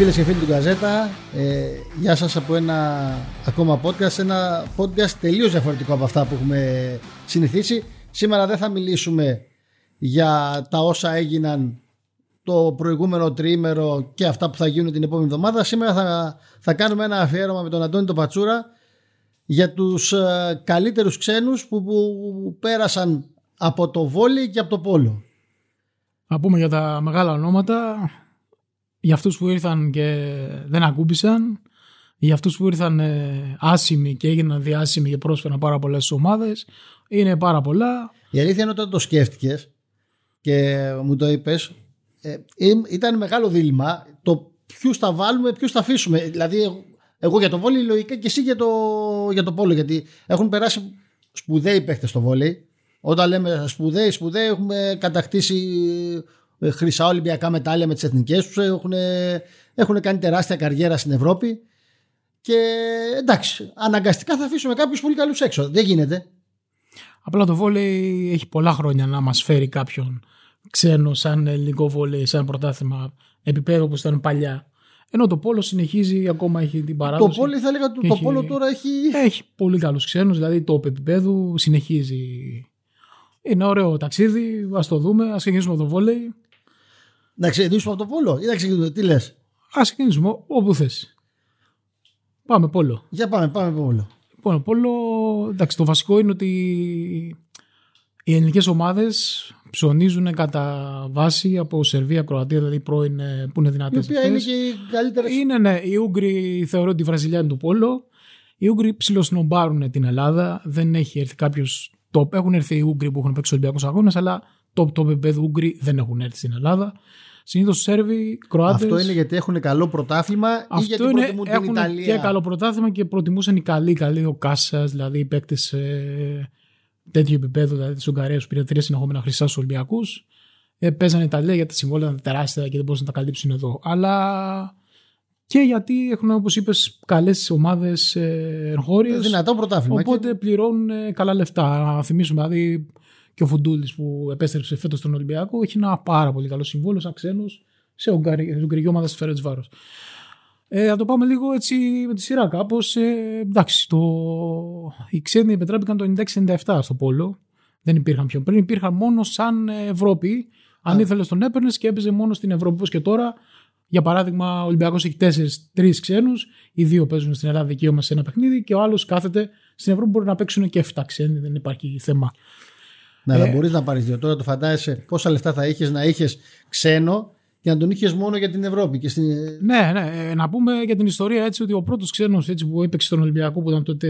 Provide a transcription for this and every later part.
Φίλες και φίλοι του Γκαζέτα, ε, γεια σας από ένα ακόμα podcast, ένα podcast τελείως διαφορετικό από αυτά που έχουμε συνηθίσει. Σήμερα δεν θα μιλήσουμε για τα όσα έγιναν το προηγούμενο τριήμερο και αυτά που θα γίνουν την επόμενη εβδομάδα. Σήμερα θα, θα κάνουμε ένα αφιέρωμα με τον Αντώνη τον Πατσούρα για τους ε, καλύτερους ξένους που, που, πέρασαν από το βόλι και από το πόλο. Να πούμε για τα μεγάλα ονόματα, για αυτούς που ήρθαν και δεν ακούμπησαν, για αυτούς που ήρθαν ε, άσημοι και έγιναν διάσημοι και πρόσφεραν πάρα πολλές ομάδες, είναι πάρα πολλά. Η αλήθεια είναι όταν το σκέφτηκες και μου το είπες, ε, ήταν μεγάλο δίλημα το ποιους θα βάλουμε, ποιους θα αφήσουμε. Δηλαδή, εγώ για το βόλι λογικά και εσύ για το, για το πόλο. Γιατί έχουν περάσει σπουδαίοι παίχτε στο βόλι. Όταν λέμε σπουδαίοι, σπουδαίοι έχουμε κατακτήσει ε, χρυσά Ολυμπιακά μετάλλια με τις εθνικές τους. Έχουν, έχουν κάνει τεράστια καριέρα στην Ευρώπη. Και εντάξει, αναγκαστικά θα αφήσουμε κάποιους πολύ καλούς έξω. Δεν γίνεται. Απλά το βόλεϊ έχει πολλά χρόνια να μας φέρει κάποιον ξένο σαν ελληνικό βόλεϊ, σαν πρωτάθλημα επίπεδο όπως ήταν παλιά. Ενώ το πόλο συνεχίζει, ακόμα έχει την παράδοση. Το πόλο θα έλεγα το, έχει, πόλο τώρα έχει. Έχει πολύ καλούς ξένους, δηλαδή το επίπεδο συνεχίζει. Είναι ωραίο ταξίδι, ας το δούμε, ας ξεκινήσουμε από το βόλεϊ. Να ξεκινήσουμε από το πόλο ή να ξεκινήσουμε, τι λες; Α ξεκινήσουμε όπου θες. Πάμε πόλο. Για πάμε, πάμε πόλο. Λοιπόν, πόλο, εντάξει, το βασικό είναι ότι οι ελληνικές ομάδες ψωνίζουν κατά βάση από Σερβία, Κροατία, δηλαδή πρώην ε, που είναι δυνατές. Η οποία είναι και οι καλύτερες. Είναι, ναι. Οι Ούγγροι θεωρώ τη Βραζιλιά του Πόλο. Οι Ούγγροι ψιλοσνομπάρουν την Ελλάδα. Δεν έχει έρθει κάποιος top. Έχουν έρθει οι Ούγγροι που έχουν παίξει Ολυμπιακούς Αγώνες, αλλά top top επίπεδο Ούγγροι δεν έχουν έρθει στην Ελλάδα. Συνήθως Σέρβοι, Κροάτε. Αυτό είναι γιατί έχουν καλό πρωτάθλημα ή γιατί είναι, προτιμούν την έχουν Ιταλία; Και καλό πρωτάθλημα και προτιμούσαν οι καλοί, καλοί ο Κάσας, δηλαδή οι παίκτες ε, τέτοιο επίπεδο, δηλαδή της Ουγγαρίας που πήρε τρία συνεχόμενα χρυσά στους Ολυμπιακούς. Ε, παίζανε Ιταλία γιατί τα συμβόλαια ήταν τεράστια και δεν μπορούσαν να τα καλύψουν εδώ. Αλλά και γιατί έχουν, όπως είπες, καλές ομάδες εγχώριες. Δυνατό πρωτάθλημα. Οπότε και... πληρώνουν ε, καλά λεφτά. Να θυμίσουμε δηλαδή και ο Φουντούλης που επέστρεψε φέτος στον Ολυμπιακό έχει ένα πάρα πολύ καλό συμβόλαιο σαν ξένος σε Ουγγαρική ομάδα τη Φέρετ Βάρος. Ε, θα το πάμε λίγο έτσι με τη σειρά κάπως. Ε, εντάξει, το... οι ξένοι επετράπηκαν το 96-97 στο Πόλο. Δεν υπήρχαν πιο πριν. Υπήρχαν μόνο σαν Ευρώπη. Αν yeah. ήθελες τον έπαιρνες και έπαιζε μόνο στην Ευρώπη. Όπως και τώρα, για παράδειγμα, ο Ολυμπιακός έχει τέσσερις ξένους. Οι δύο παίζουν στην Ελλάδα δικαίωμα σε ένα παιχνίδι και ο άλλος κάθεται στην Ευρώπη. Μπορεί να παίξουν και 7 ξένοι. Δεν υπάρχει θέμα. Ναι, ε, αλλά μπορείς να πάρεις δύο. Τώρα το φαντάζεσαι πόσα λεφτά θα είχες να είχες ξένο και να τον είχες μόνο για την Ευρώπη. Και στην... Ναι, ναι. Ε, να πούμε για την ιστορία έτσι ότι ο πρώτος ξένος που έπαιξε στον Ολυμπιακό που ήταν τότε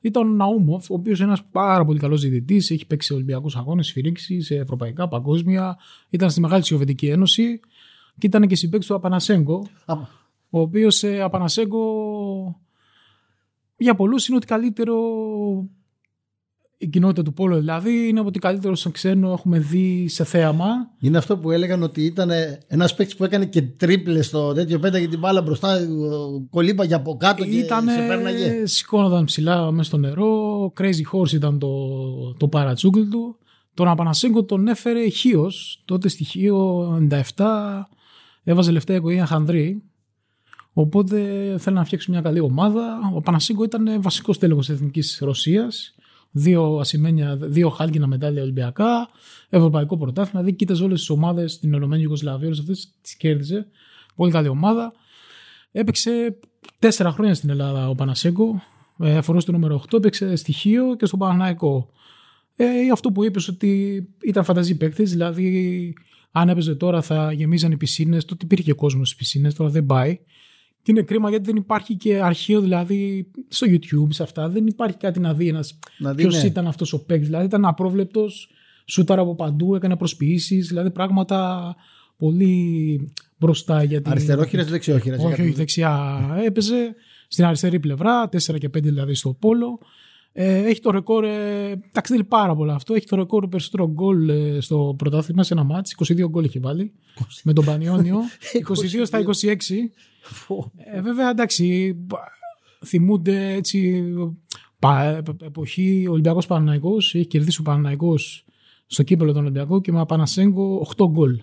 ήταν ο Ναούμοφ, ο οποίος είναι ένας πάρα πολύ καλός διαιτητής. Έχει παίξει σε Ολυμπιακούς Αγώνες, σφυρίξει σε ευρωπαϊκά, παγκόσμια. Ήταν στη Μεγάλη Σοβιετική Ένωση και ήταν και συμπέκτη του Απανασέγκο. Ο οποίος ε, Απανασέγκο για πολλούς είναι ότι καλύτερο η κοινότητα του Πόλο δηλαδή είναι από ό,τι καλύτερο σαν ξένο έχουμε δει σε θέαμα. Είναι αυτό που έλεγαν ότι ήταν ένας παίκτης που έκανε και τρίπλες στο τέτοιο πέταγε την μπάλα μπροστά, κολύμπαγε από κάτω και ήτανε, σε πέρναγε. Σηκώνονταν ψηλά μέσα στο νερό. Crazy Horse ήταν το, το παρατσούκλ του. Τον Απανασέγκο τον έφερε χείος. Τότε στοιχείο 97 έβαζε λεφτά η οικογένεια Χανδρή. Οπότε θέλει να φτιάξει μια καλή ομάδα. Ο Πανασίγκο ήταν βασικός τέλεχος της Εθνικής Ρωσίας δύο ασημένια, δύο χάλκινα μετάλλια Ολυμπιακά, Ευρωπαϊκό Πρωτάθλημα. Δηλαδή, κοίταζε όλες τις ομάδες στην Ενωμένη Ιουγκοσλαβία, όλες αυτές τις κέρδιζε. Πολύ καλή ομάδα. Έπαιξε τέσσερα χρόνια στην Ελλάδα ο Πανασέγκο. Ε, αφορούσε το νούμερο 8, έπαιξε στοιχείο και στο Παναναϊκό. Ε, αυτό που είπες ότι ήταν φανταζή παίκτης, δηλαδή αν έπαιζε τώρα θα γεμίζαν οι πισίνες. Τότε υπήρχε κόσμος στις πισίνες, τώρα δεν πάει. Και είναι κρίμα γιατί δεν υπάρχει και αρχείο δηλαδή στο YouTube, σε αυτά. Δεν υπάρχει κάτι να δει ένας. Ποιος ναι. ήταν αυτός ο παίκτης. Δηλαδή ήταν απρόβλεπτος, σούταρα από παντού, έκανε προσποιήσει, δηλαδή πράγματα πολύ μπροστά. Γιατί... Αριστερόχειρα ή δεξιόχειρα. Όχι, όχι, δεξιά έπαιζε. Στην αριστερή πλευρά, 4 και 5 δηλαδή στο πόλο. Ε, έχει το ρεκόρ, ε, ταξιδεύει πάρα πολλά αυτό. Έχει το ρεκόρ περισσότερο γκολ ε, στο πρωτάθλημα σε ένα μάτς. 22 γκολ έχει βάλει με τον Πανιόνιο. 22 στα 26. Ε, βέβαια, εντάξει, θυμούνται έτσι πα, εποχή Ολυμπιακός Παναναϊκό. Έχει κερδίσει ο Παναναϊκό στο κύπελο των Ολυμπιακών και με Πανασέγκο 8 γκολ.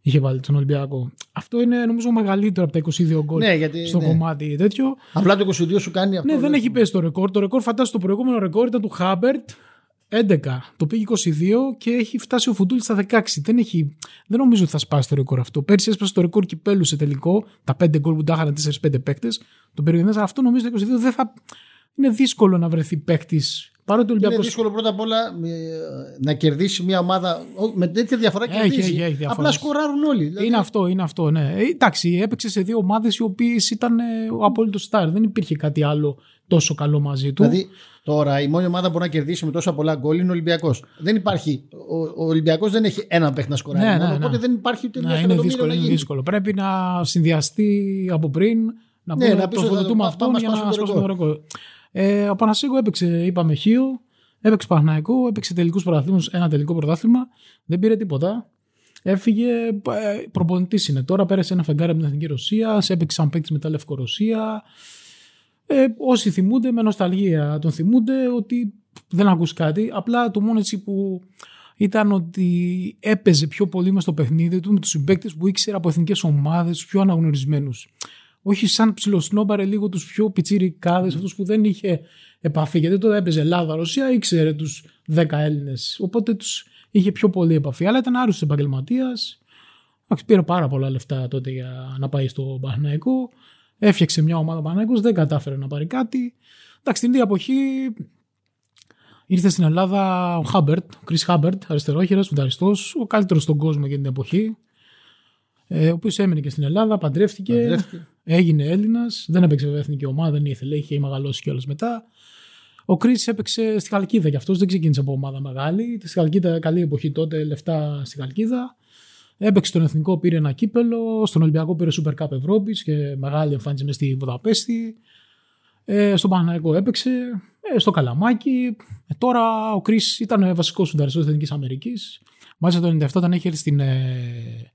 είχε βάλει τον Ολυμπιακό. Αυτό είναι νομίζω μεγαλύτερο από τα 22 γκολ Ναι, γιατί. στο ναι. κομμάτι τέτοιο. Απλά το 22 σου κάνει αυτό. Ναι, δεν έχει πέσει το ρεκόρ. Το ρεκόρ, φαντάζομαι, το προηγούμενο ρεκόρ ήταν του Χάμπερτ 11. Το πήγε 22 και έχει φτάσει ο Φουντούλης στα 16. Δεν, έχει, δεν νομίζω ότι θα σπάσει το ρεκόρ αυτό. Πέρσι έσπασε το ρεκόρ κυπέλου σε τελικό. Τα 5 γκολ που τα είχαν 4-5 παίκτες. Το περιοδικό. Αυτό νομίζω το 22 δεν θα. Είναι δύσκολο να βρεθεί παίκτης. Παρότι ο Είναι Ολυμπιακό. δύσκολο πρώτα απ' όλα ε, να κερδίσει μια ομάδα ο, με τέτοια διαφορά Έχει, κερδίζει. έχει, έχει διαφορές. Απλά σκοράρουν όλοι. Δηλαδή, Είναι αυτό, είναι αυτό, ναι. Ε, εντάξει, έπαιξε σε δύο ομάδες οι οποίες ήταν ε, ο απόλυτο στάρ. Δεν υπήρχε κάτι άλλο τόσο καλό μαζί του. Δηλαδή τώρα η μόνη ομάδα που μπορεί να κερδίσει με τόσα πολλά γκολ είναι ο Ολυμπιακός. Δεν υπάρχει. Ο, ο Ολυμπιακός δεν έχει έναν παίχτη να σκοράρει. Ναι, μόνο, ναι, ναι. Οπότε δεν υπάρχει ούτε Ναι, μια είναι εκατομμύριο δύσκολο, να είναι γίνει. δύσκολο. Πρέπει να συνδυαστεί από πριν, να Ναι, πούμε να πεις το ότι θα- φωτοτούμε αυτά αυτόν μας για να σπάσουν το σπάσουμε το ρεκόρ. Ε, ο Πανασίγο έπαιξε, είπαμε, Χίο, έπαιξε Παναγικό, έπαιξε τελικούς πρωταθλήματο, ένα τελικό πρωτάθλημα, δεν πήρε τίποτα. Έφυγε, ε, προπονητής είναι τώρα, πέρασε ένα φεγγάρι από την Εθνική Ρωσία, έπαιξε σαν παίκτης μετά Λευκορωσία. Ε, όσοι θυμούνται, με νοσταλγία τον θυμούνται ότι δεν ακούς κάτι. Απλά το μόνο έτσι που ήταν ότι έπαιζε πιο πολύ μες στο παιχνίδι του με τους συμπαίκτες που ήξερε από εθνικές ομάδες, τους πιο αναγνωρισμένους. Όχι σαν ψιλοσνόμπαρε λίγο τους πιο πιτσιρικάδες, αυτούς που δεν είχε επαφή. Γιατί τότε έπαιζε Ελλάδα-Ρωσία, ήξερε τους 10 Έλληνες. Οπότε τους είχε πιο πολύ επαφή. Αλλά ήταν άρρωστος επαγγελματίας. Εντάξει, Πήρε πάρα πολλά λεφτά τότε για να πάει στο Παναθηναϊκό. Έφτιαξε μια ομάδα Παναθηναϊκός, δεν κατάφερε να πάρει κάτι. Εντάξει, την ίδια εποχή ήρθε στην Ελλάδα ο Χάμπερτ, ο Κρι Χάμπερτ, αριστερόχειρα, φουνταριστό, ο καλύτερος στον κόσμο για την εποχή. Ε, ο οποίος έμεινε και στην Ελλάδα, παντρεύτηκε, Παντρεύτηκε. έγινε Έλληνας, δεν έπαιξε βέβαια εθνική ομάδα, δεν ήθελε, είχε μεγαλώσει κιόλας μετά. Ο Κρι έπαιξε στη Χαλκίδα και αυτός δεν ξεκίνησε από ομάδα μεγάλη. Στη Χαλκίδα, καλή εποχή τότε, λεφτά στη Χαλκίδα. Έπαιξε στον Εθνικό, πήρε ένα κύπελο. Στον Ολυμπιακό πήρε Super Cup Ευρώπης και μεγάλη εμφάνιση με στη Βουδαπέστη. Ε, στον Παναγικό έπαιξε. Ε, στο Καλαμάκι. Ε, τώρα ο Κρι ήταν βασικός σουνταριστό της Εθνικής Αμερικής. Μάλιστα το 97 όταν είχε έρθει στην, ε,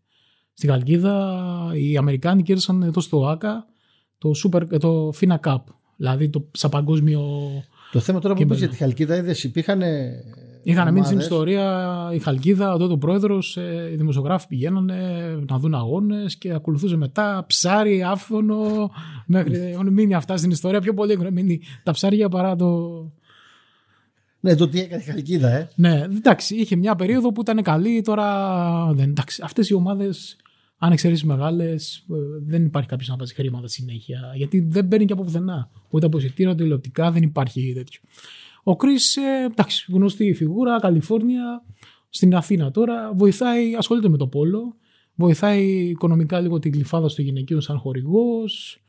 στη Γαλλικίδα, οι Αμερικάνοι κέρδισαν εδώ στο ΆΚΑ το, Super, ε, το FINA Cup. Δηλαδή το σαν παγκόσμιο. Το θέμα τώρα που Κύπελλο. είπες για τη Χαλκίδα είδες, υπήρχαν. Είχαν μείνει στην ομάδες. ιστορία η Χαλκίδα, τότε ο πρόεδρος, οι δημοσιογράφοι πηγαίνανε να δουν αγώνες και ακολουθούσε μετά ψάρι, άφωνο. Μέχρι έχουν μείνει αυτά στην ιστορία. Πιο πολύ έχουν μείνει τα ψάρια παρά το. Ναι, το τι έκανε η Χαλκίδα, ε. Ναι, εντάξει, είχε μια περίοδο που ήταν καλή, τώρα δεν. Εντάξει, αυτές οι ομάδες, αν εξαιρέσεις μεγάλες, δεν υπάρχει κάποιος να βάζει χρήματα συνέχεια. Γιατί δεν μπαίνει και από πουθενά. Ούτε από εισιτήρα, ούτε τηλεοπτικά, δεν υπάρχει τέτοιο. Ο Κρι, εντάξει, γνωστή φιγούρα, Καλιφόρνια, στην Αθήνα τώρα, βοηθάει, ασχολείται με το πόλο, βοηθάει οικονομικά λίγο την κλειφάδα στο γυναικείο σαν χορηγός.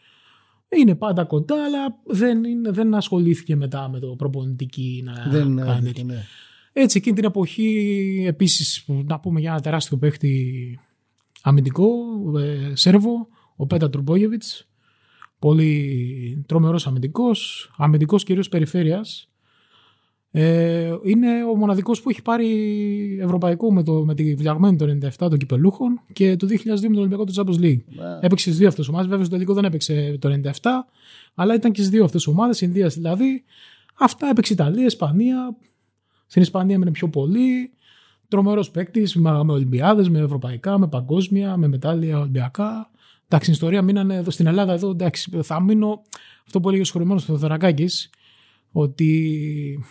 Είναι πάντα κοντά, αλλά δεν, είναι, δεν ασχολήθηκε μετά με το προπονητική να Δεν κάνει ε, τέτοια. ναι. Έτσι, εκείνη την εποχή, επίσης, να πούμε για ένα τεράστιο παίχτη αμυντικό, ε, Σέρβο, ο Πέτα Τρουμπόγεβιτς. Πολύ τρομερός αμυντικός, αμυντικός κυρίως περιφέρειας. Ε, είναι ο μοναδικός που έχει πάρει ευρωπαϊκό με, το, με τη βλιαγμένη το 97 των κυπελούχων και το 2002 με τον Ολυμπιακό του Champions League. Α, Έπαιξε στις δύο αυτές ομάδες. Βέβαια, στο τελικό δεν έπαιξε το 97, αλλά ήταν και στις δύο αυτές ομάδες, Ινδίας δηλαδή. Αυτά έπαιξε Ιταλία, Ισπανία. Στην Ισπανία έμενε πιο πολύ. Τρομερός παίκτης με, με Ολυμπιάδες, με ευρωπαϊκά, με παγκόσμια, με μετάλλια Ολυμπιακά. Εντάξει, στην ιστορία μείνανε εδώ στην Ελλάδα. Εδώ εντάξει, θα μείνω αυτό που έλεγε ο σχολημένο του Θεοδωρακάκης, ότι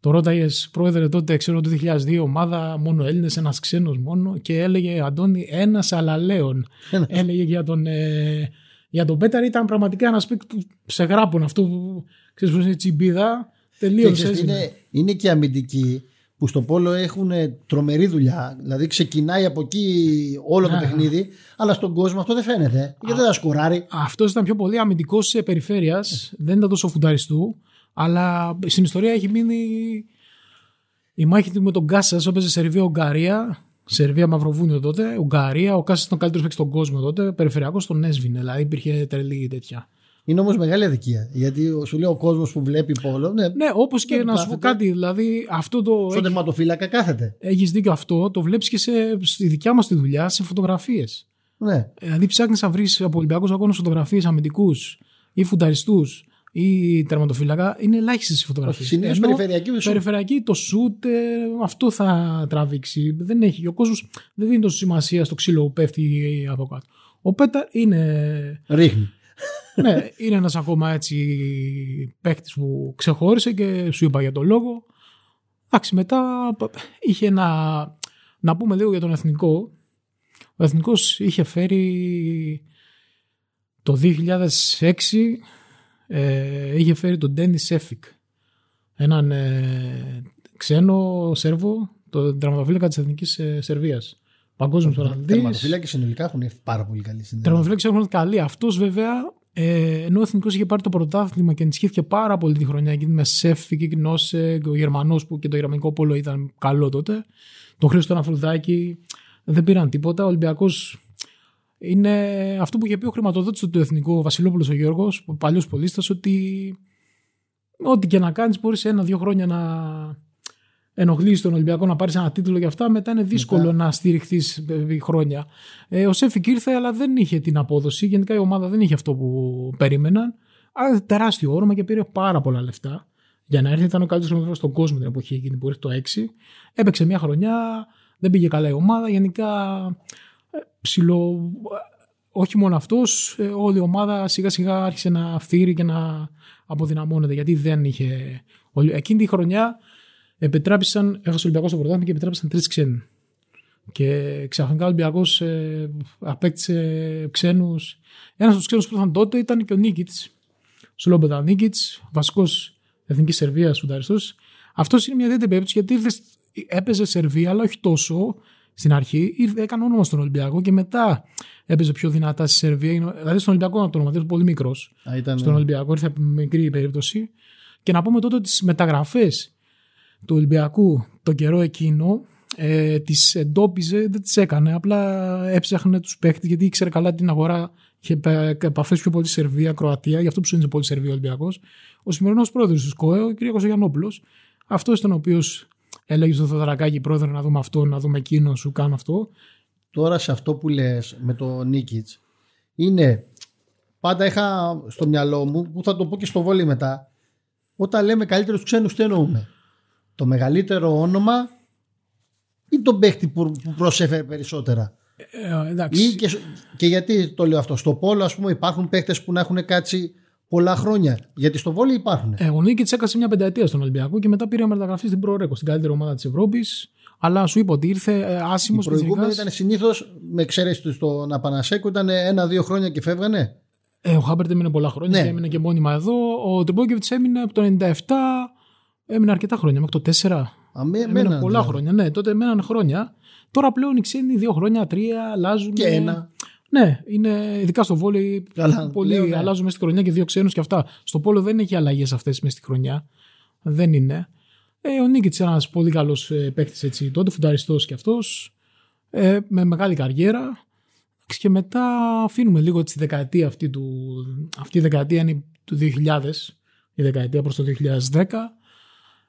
το ρώταγες πρόεδρε τότε, ξέρω το 2002, ομάδα μόνο Έλληνες, ένας ξένος μόνο και έλεγε Αντώνη, ένας αλαλέον. Ένας. έλεγε για τον, ε, για τον Πέταρ, ήταν πραγματικά ένας παίκτης που σε γράπουν αυτό που ξέρεις πώς είναι τσιμπίδα. και Τελείω ξέρεις, είναι, είναι και αμυντικοί που στο πόλο έχουν τρομερή δουλειά. Δηλαδή ξεκινάει από εκεί όλο το Ναι. παιχνίδι, αλλά στον κόσμο αυτό δεν φαίνεται. Γιατί δεν θα σκοράρει. Αυτός ήταν πιο πολύ αμυντικός τη περιφέρειας, δεν ήταν τόσο φουνταριστού, αλλά στην ιστορία έχει μείνει η μάχη του με τον Κάσα, έπαιζε Σερβία-Ουγγαρία. Σερβία Μαυροβούνιο τότε, Ουγγαρία. Ο Κάσα ήταν ο καλύτερος παίκτης στον κόσμο τότε. Περιφερειακός τον έσβηνε, δηλαδή υπήρχε τρελή τέτοια. Είναι όμως μεγάλη αδικία. Γιατί σου λέει ο κόσμος που βλέπει πόλο. Ναι, Ναι, όπως και Δεν να σου πω κάθεται. κάτι, δηλαδή αυτό το. στον τερματοφύλακα κάθεται. Έχεις δίκιο αυτό, το βλέπεις και σε, στη δικιά μας τη δουλειά σε φωτογραφίες. Ναι. Δηλαδή ψάχνεις να βρεις από Ολυμπιακούς αγώνες φωτογραφίες αμυντικούς ή φουνταριστούς ή τερματοφύλακα είναι ελάχιστε οι φωτογραφίες. Συνήθω περιφερειακή με Περιφερειακή, το σουτ, ε, αυτό θα τραβήξει. Δεν έχει. Ο κόσμος δεν δίνει τόσο σημασία στο ξύλο που πέφτει από κάτω. Ο Πέτα είναι. Ρίχνει. ναι, είναι ένας ακόμα έτσι παίκτης που ξεχώρισε και σου είπα για τον λόγο. Εντάξει, μετά είχε ένα. Να πούμε λίγο για τον εθνικό. Ο εθνικός είχε φέρει το 2006 ε, είχε φέρει τον Ντένις Σέφικ. Έναν ε, ξένο Σέρβο, τον τερματοφύλακα της Εθνικής ε, Σερβίας. Παγκόσμιος πρωταθλητής. Τερματοφύλακε συνολικά έχουν έρθει πάρα πολύ καλοί στην Τερματοφύλακε έχουν έρθει καλοί. Αυτός βέβαια, ε, ενώ ο Εθνικός είχε πάρει το πρωτάθλημα και ενισχύθηκε πάρα πολύ τη χρονιά εκεί με Σέφικ, Γνώσεκ, ο Γερμανός που και το γερμανικό πόλο ήταν καλό τότε. Τον Χρήστο Αναφρουδάκη δεν πήραν τίποτα. Ο Ολυμπιακός είναι αυτό που είχε πει ο χρηματοδότης του Εθνικού Βασιλόπουλος ο Γιώργος, ο παλιός πολίστας, ότι ό,τι και να κάνεις, μπορείς σε ένα-δύο χρόνια να ενοχλήσεις τον Ολυμπιακό να πάρεις ένα τίτλο για αυτά. Μετά είναι δύσκολο μετά. να στηριχθείς χρόνια. Ε, ο Σέφικ ήρθε, αλλά δεν είχε την απόδοση. Γενικά η ομάδα δεν είχε αυτό που περίμεναν. Άρα τεράστιο όνομα και πήρε πάρα πολλά λεφτά. Για να έρθει, ήταν ο καλύτερος στον κόσμο την εποχή εκείνη που ήρθε το 6. Έπαιξε μια χρονιά, δεν πήγε καλά η ομάδα. Γενικά ψηλό, όχι μόνο αυτός, ε, όλη η ομάδα σιγά σιγά άρχισε να φθίρει και να αποδυναμώνεται γιατί δεν είχε... Εκείνη τη χρονιά επιτράπησαν, έχασε ο Ολυμπιακός στο πρωτάθλημα και επιτράπησαν τρεις ξένοι. Και ξαφνικά ο Ολυμπιακός ε, απέκτησε ξένους. Ένας από τους ξένους που ήταν τότε ήταν και ο Νίκητς. Σλόμπετα Νίκητς, βασικός εθνικής Σερβίας φουνταριστό. Αυτός είναι μια ιδιαίτερη περίπτωση γιατί έπαιζε Σερβία, αλλά όχι τόσο στην αρχή ήρθε, έκανε όνομα στον Ολυμπιακό και μετά έπαιζε πιο δυνατά στη Σερβία. Δηλαδή στον Ολυμπιακό το όνομα, ήταν πολύ μικρός. Στον Ολυμπιακό ήρθε από μικρή περίπτωση. Και να πούμε τότε ότι τις μεταγραφές του Ολυμπιακού τον καιρό εκείνο ε, τις εντόπιζε, δεν τις έκανε. Απλά έψαχνε τους παίχτε γιατί ήξερε καλά την αγορά. Είχε επαφές πιο πολύ Σερβία, Κροατία, γι' αυτό ψήνιζε πολύ Σερβία ο Ολυμπιακός. Ο σημερινός πρόεδρος του ΣΚΟΕ, ο κ. Γιαννόπουλο, αυτός ήταν ο οποίος έλεγες στο Θοδωρακάκη πρόεδρο να δούμε αυτό, να δούμε εκείνο, σου κάνω αυτό. Τώρα σε αυτό που λες με το Νίκητς είναι πάντα είχα στο μυαλό μου που θα το πω και στο βόλι μετά όταν λέμε καλύτερους ξένους τι εννοούμε; Το μεγαλύτερο όνομα ή τον παίχτη που, που προσέφερε περισσότερα; Ε, εντάξει. Ή και, και γιατί το λέω αυτό; Στο πόλο ας πούμε υπάρχουν παίχτες που να έχουν κάτσει πολλά χρόνια. Γιατί στο βόλιο υπάρχουν. Ε, ο Νίκη έκασε μια πενταετία στον Ολυμπιακό και μετά πήρε μεταγραφή στην Προρέκο, στην καλύτερη ομάδα της Ευρώπης. Αλλά σου είπα ότι ήρθε ε, άσημος. Η προηγούμενη ήταν συνήθως, με εξαίρεση του στον Απανασέκο, ήταν ένα-δύο χρόνια και φεύγανε. Ε, ο Χάμπερτ έμεινε πολλά χρόνια ναι. και έμεινε και μόνιμα εδώ. Ο Τριμπόκεβιτ έμεινε από το 97, έμεινε αρκετά χρόνια, μέχρι το 4. Α, με, έμεινε πολλά δηλαδή. χρόνια. Ναι, τότε έμεναν χρόνια. Τώρα πλέον οι ξένοι δύο χρόνια, τρία αλλάζουν. Και ένα. Ναι, είναι ειδικά στο βόλιο πολύ λέω, ναι. αλλάζουν μέσα στη χρονιά και δύο ξένους και αυτά. Στο πόλο δεν έχει αλλαγές αυτές μέσα στη χρονιά. Δεν είναι. Ε, ο Νίκητς είναι ένας πολύ καλός ε, παίκτης έτσι τότε, φουνταριστός κι αυτός. Ε, με μεγάλη καριέρα. Και μετά αφήνουμε λίγο τη δεκαετία αυτή του. Αυτή η δεκαετία είναι του 2000, η δεκαετία προς το 2010.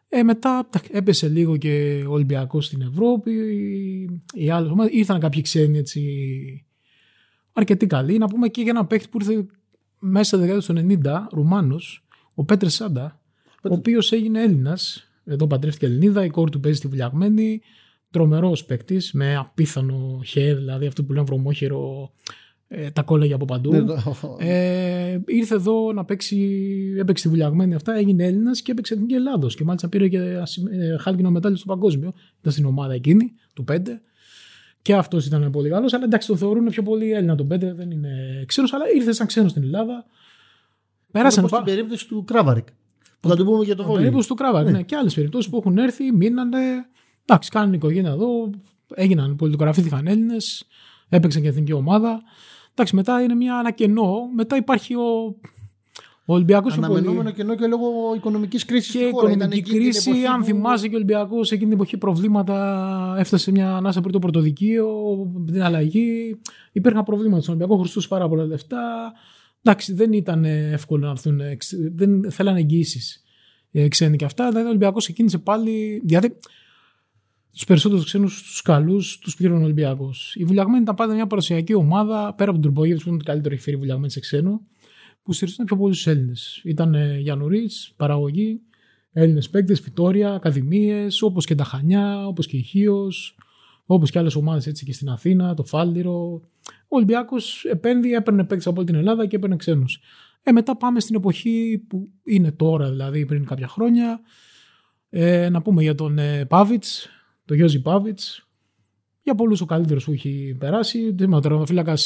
Ε, μετά έπεσε λίγο και ο Ολυμπιακός στην Ευρώπη, οι άλλες ομάδες, ήρθαν κάποιοι ξένοι έτσι αρκετή καλή. Να πούμε και για ένα παίχτη που ήρθε μέσα στα δεκαετία του 90, Ρουμάνος, ο Πέτρε Σάντα, ο οποίος έγινε Έλληνας. Εδώ παντρεύτηκε Ελληνίδα, η κόρη του παίζει στη βουλιαγμένη. Τρομερός παίκτης, με απίθανο χέρι, δηλαδή αυτό που λένε βρωμόχερο, ε, τα κόλλαγε από παντού. Ναι, ε, ήρθε εδώ να παίξει, έπαιξε στη βουλιαγμένη αυτά, έγινε Έλληνας και έπαιξε την Ελλάδος. Και μάλιστα πήρε και ε, χάλκινο μετάλλιο στο παγκόσμιο. Ήταν στην ομάδα εκείνη, του 5. Και αυτός ήταν πολύ καλός. Αλλά εντάξει, το θεωρούν πιο πολύ Έλληνα τον Πέτρε, δεν είναι ξένος, αλλά ήρθε σαν ξένος στην Ελλάδα. Πέρασαν. Όπως στην περίπτωση του Κράβαρικ. Που θα το πούμε για το βόλεϊ. περίπτωση του Κράβαρικ. Ναι. ναι. Και άλλες περιπτώσεις που έχουν έρθει, μείνανε. Εντάξει, κάνουν οικογένεια εδώ, έγιναν πολιτογραφήθηκαν Έλληνες, έπαιξαν και εθνική ομάδα. Εντάξει, μετά είναι μια, ένα κενό. Μετά υπάρχει ο ο Ολυμπιακός Αναμενόμενο πολύ... κενό και λόγω οικονομικής κρίσης. Και οικονομική κρίση, αν θυμάσαι και ο Ολυμπιακός εκείνη την εποχή προβλήματα, έφτασε σε μια ανάσα πριν το πρωτοδικείο, την αλλαγή. Υπήρχαν προβλήματα στον Ολυμπιακό, χρωστούσε πάρα πολλά λεφτά. Εντάξει, δεν ήταν εύκολο να έρθουν. Δεν θέλανε εγγύσει ε, ξένοι και αυτά. Δηλαδή ο Ολυμπιακός ξεκίνησε πάλι. Δηλαδή τους περισσότερους ξένους, τους καλούς, τους πλήρωνε ο Ολυμπιακός. Η Βουλιαγμένη ήταν πάντα μια παραδοσιακή ομάδα, πέρα από τον Τουρμπογεύη που είναι το καλύτερο έχει φέρει η Βουλιαγμένη σε ξένο που στηριζόταν πιο πολύ στους Έλληνες. Ήταν ε, Γιάννου παραγωγή, Έλληνες παίκτες, Φιτόρια, Ακαδημίες, όπως και τα Χανιά, όπως και η Χίος, όπως και άλλες ομάδες έτσι και στην Αθήνα, το Φάλτιρο. Ο Ολυμπιακός επένδυε, έπαιρνε παίκτες από όλη την Ελλάδα και έπαιρνε ξένους. Ε, μετά πάμε στην εποχή που είναι τώρα, δηλαδή πριν κάποια χρόνια. Ε, να πούμε για τον ε, Πάβιτς, τον Γιώζη Πάβιτς. Για πολλούς ο καλύτερος που έχει περάσει. Τερματοφύλακα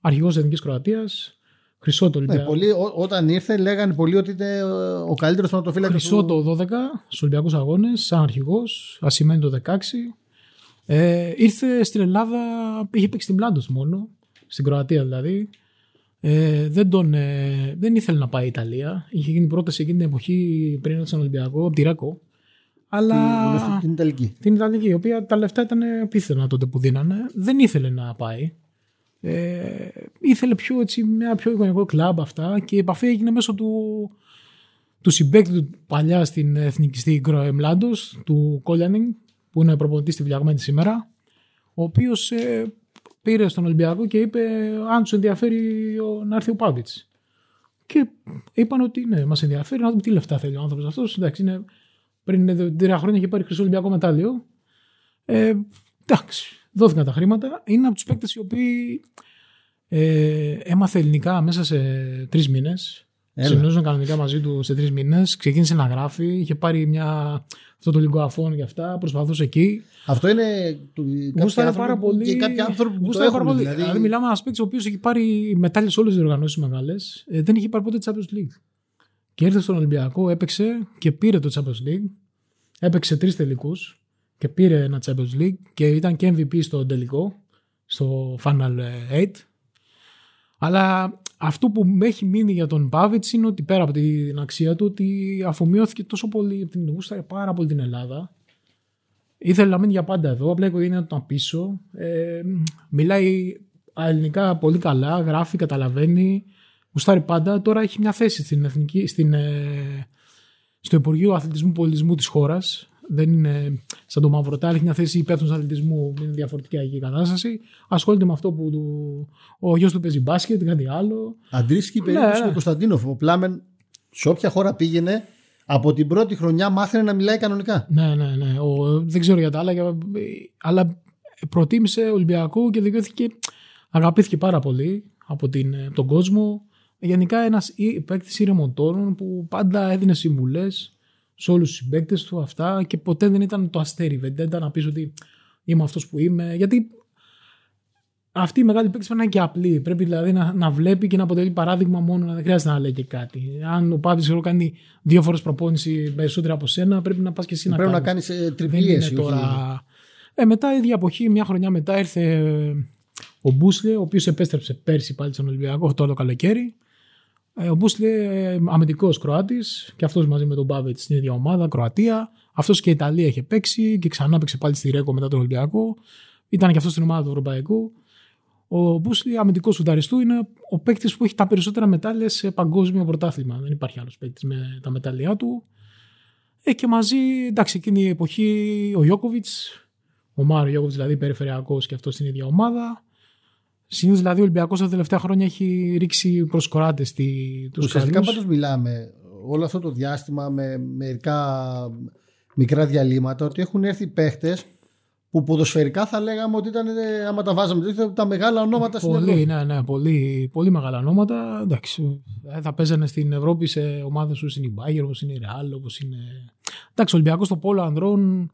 αρχηγός Εθνικής Κροατίας. Χρυσό το ναι, πολλοί, ό, όταν ήρθε λέγανε πολλοί ότι είναι ο καλύτερος τερματοφύλακα. Χρυσό το 12 στους Ολυμπιακούς Αγώνες, σαν αρχηγός. Ασημένει το 16. Ε, ήρθε στην Ελλάδα, είχε παίξει την Πλάντος μόνο, στην Κροατία δηλαδή. Ε, δεν, τον, ε, δεν ήθελε να πάει η Ιταλία. Είχε γίνει πρόταση εκείνη την εποχή πριν έρθει στον Ολυμπιακό, από τη Ράκο. Αλλά. Την, την Ιταλική. Την Ιταλική, η οποία τα λεφτά ήταν απίθανα τότε που δίνανε. Δεν ήθελε να πάει. Ε, ήθελε πιο, έτσι, μια πιο εικονικό κλαμπ αυτά και η επαφή έγινε μέσω του, του συμπέκτη του παλιά στην εθνική στην του Κόλιανινγκ, που είναι προπονητής στη Βλιαγμένη σήμερα, ο οποίος ε, πήρε στον Ολυμπιακό και είπε αν τους ενδιαφέρει να έρθει ο Πάβιτ. Και είπαν ότι ναι, μας ενδιαφέρει να δούμε τι λεφτά θέλει ο άνθρωπος αυτός. Εντάξει, είναι, πριν τρία χρόνια είχε πάρει χρυσό Ολυμπιακό μετάλλιο. Ε, εντάξει, δόθηκαν τα χρήματα. Είναι από τους παίκτες οι οποίοι ε, έμαθε ελληνικά μέσα σε τρεις μήνες. Συνεννόησαν κανονικά μαζί του σε τρεις μήνες. Ξεκίνησε να γράφει. Είχε πάρει μια, αυτό το λίγο αφών και αυτά. Προσπαθούσε εκεί. Αυτό είναι. Γούσταρε πάρα πολύ. Και κάποιοι άνθρωποι που το έχουν, πολύ. Δηλαδή... δηλαδή, μιλάμε ένα παίκτης ο οποίος έχει πάρει μετάλλιε σε όλες τις διοργανώσει μεγάλες. Ε, δεν είχε πάρει ποτέ Champions League. Και ήρθε στον Ολυμπιακό, έπαιξε και πήρε το Champions League. Έπαιξε τρεις τελικούς και πήρε ένα Champions League και ήταν και MVP στο τελικό, στο Final 8. Αλλά αυτό που με έχει μείνει για τον Πάβιτς είναι ότι πέρα από την αξία του, ότι αφομοιώθηκε τόσο πολύ, την γούσταρε πάρα πολύ την Ελλάδα. Ήθελε να μείνει για πάντα εδώ, απλά η οικογένεια του ήταν πίσω. Ε, μιλάει ελληνικά πολύ καλά, γράφει, καταλαβαίνει. Γουστάρει πάντα. Τώρα έχει μια θέση στην εθνική, στην, ε, στο Υπουργείο Αθλητισμού Πολιτισμού της χώρας δεν είναι σαν το Μαυροτάλ, έχει μια θέση υπεύθυνος αθλητισμού, είναι διαφορετική η κατάσταση. Ασχολείται με αυτό που του, ο γιος του παίζει μπάσκετ, κάτι άλλο. Αντίστοιχη περίπτωση ναι. του Κωνσταντίνοφ. Ο Πλάμεν σε όποια χώρα πήγαινε, από την πρώτη χρονιά μάθαινε να μιλάει κανονικά. Ναι, ναι, ναι. Ο, δεν ξέρω για τα άλλα, αλλά προτίμησε Ολυμπιακό και δικαιώθηκε. Αγαπήθηκε πάρα πολύ από την, τον κόσμο. Γενικά ένας παίκτης ηρεμοτόρων που πάντα έδινε συμβουλές σε όλους τους συμπαίκτες του αυτά και ποτέ δεν ήταν το αστέρι βεντέντα να πεις ότι είμαι αυτός που είμαι. Γιατί αυτή η μεγάλη παίκτη πρέπει να είναι και απλή. Πρέπει δηλαδή να, να βλέπει και να αποτελεί παράδειγμα μόνο, να δεν χρειάζεται να λέει και κάτι. Αν ο Πάπη κάνει δύο φορές προπόνηση περισσότερη από σένα, πρέπει να πας και εσύ να κάνει. Πρέπει να κάνεις ε, τριπλίες. Τώρα... Ε, μετά, ίδια εποχή, μια χρονιά μετά, ήρθε ο Μπούσλε, ο οποίος επέστρεψε πέρσι πάλι στον Ολυμπιακό αυτό το καλοκαίρι. Ε, ο Μπούσλε αμυντικός Κροάτης και αυτός μαζί με τον Μπάβετς στην ίδια ομάδα, Κροατία. Αυτός και η Ιταλία είχε παίξει και ξανά παίξε πάλι στη Ρέκο μετά τον Ολυμπιακό. Ήταν και αυτός στην ομάδα του Ευρωπαϊκού. Ο Μπούσλι, αμυντικός σουταριστού, είναι ο παίκτης που έχει τα περισσότερα μετάλλια σε παγκόσμιο πρωτάθλημα. Δεν υπάρχει άλλος παίκτης με τα μετάλλια του. Ε, και μαζί, εντάξει, εκείνη η εποχή ο Γιώκοβιτς, ο Μάριο Γιώκοβιτς δηλαδή περιφερειακός και αυτός στην ίδια ομάδα. Συνήθω δηλαδή ο Ολυμπιακός τα τελευταία χρόνια έχει ρίξει προ κοράτε τους Ουσιαστικά πάντως μιλάμε όλο αυτό το διάστημα με μερικά μικρά διαλύματα ότι έχουν έρθει παίχτες που ποδοσφαιρικά θα λέγαμε ότι ήταν, ε, άμα τα βάζαμε, τα μεγάλα ονόματα στην Ευρώπη. Ναι, ναι, πολύ, πολύ μεγάλα ονόματα. Εντάξει, ε, θα παίζανε στην Ευρώπη σε ομάδες όπως είναι η Bayern, όπως είναι η Real, όπως είναι. Εντάξει, ο Ολυμπιακός στο Πόλο Ανδρών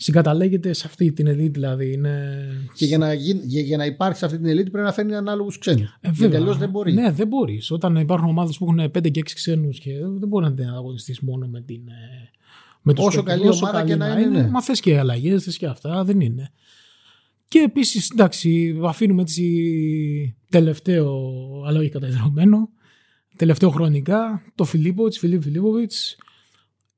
συγκαταλέγεται σε αυτή την ελίτ δηλαδή. Είναι... Και για να, για, για να υπάρχει σε αυτή την ελίτ πρέπει να φέρνει ανάλογους ξένους. Ε, βέβαια. δεν μπορεί. Ναι, δεν μπορείς. Όταν υπάρχουν ομάδες που έχουν 5 και 6 ξένους και δεν μπορεί να την αγωνιστεί μόνο με την. Ε, με τους όσο καλή όσο ομάδα και να είναι. είναι. Ναι. Μα θες και αλλαγές, θες και αυτά. Δεν είναι. Και επίσης, εντάξει, αφήνουμε έτσι τελευταίο, αλλά όχι καταδεδομένο, τελευταίο χρονικά, το Φιλίπποβιτ, Φιλίπ Φιλίπποβιτς,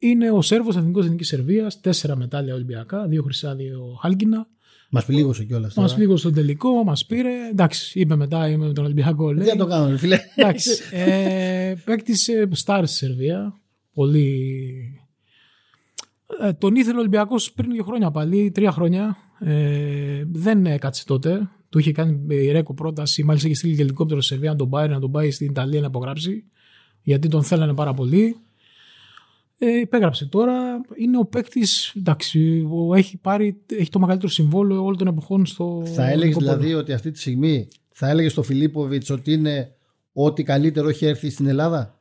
είναι ο Σέρβος Εθνικό Εθνικής Σερβίας, τέσσερα μετάλλια Ολυμπιακά, δύο χρυσά, δύο χάλκινα. Μας πλήγωσε κιόλας. Μας πλήγωσε στον τελικό, μας πήρε. Εντάξει, είπε μετά είμαι με τον Ολυμπιακό. Τι να το κάνουμε, φίλε. Εντάξει. ε, παίκτησε Στάρ στη Σερβία. Πολύ. Ε, τον ήθελε ο Ολυμπιακός πριν δύο χρόνια πάλι, τρία χρόνια. Ε, δεν έκατσε τότε. Του είχε κάνει η Ρέκο πρόταση, μάλιστα είχε στείλει και ελικόπτερο σε Σερβία να τον πάρει, να τον πάει στην Ιταλία να υπογράψει, γιατί τον θέλανε πάρα πολύ. Ε, υπέγραψε τώρα. Είναι ο παίκτης. Εντάξει, ο, έχει, πάρει, έχει το μεγαλύτερο συμβόλαιο όλων των εποχών στο. Θα έλεγες δηλαδή ότι αυτή τη στιγμή θα έλεγες στο Φιλίπποβιτς ότι είναι ό,τι καλύτερο έχει έρθει στην Ελλάδα;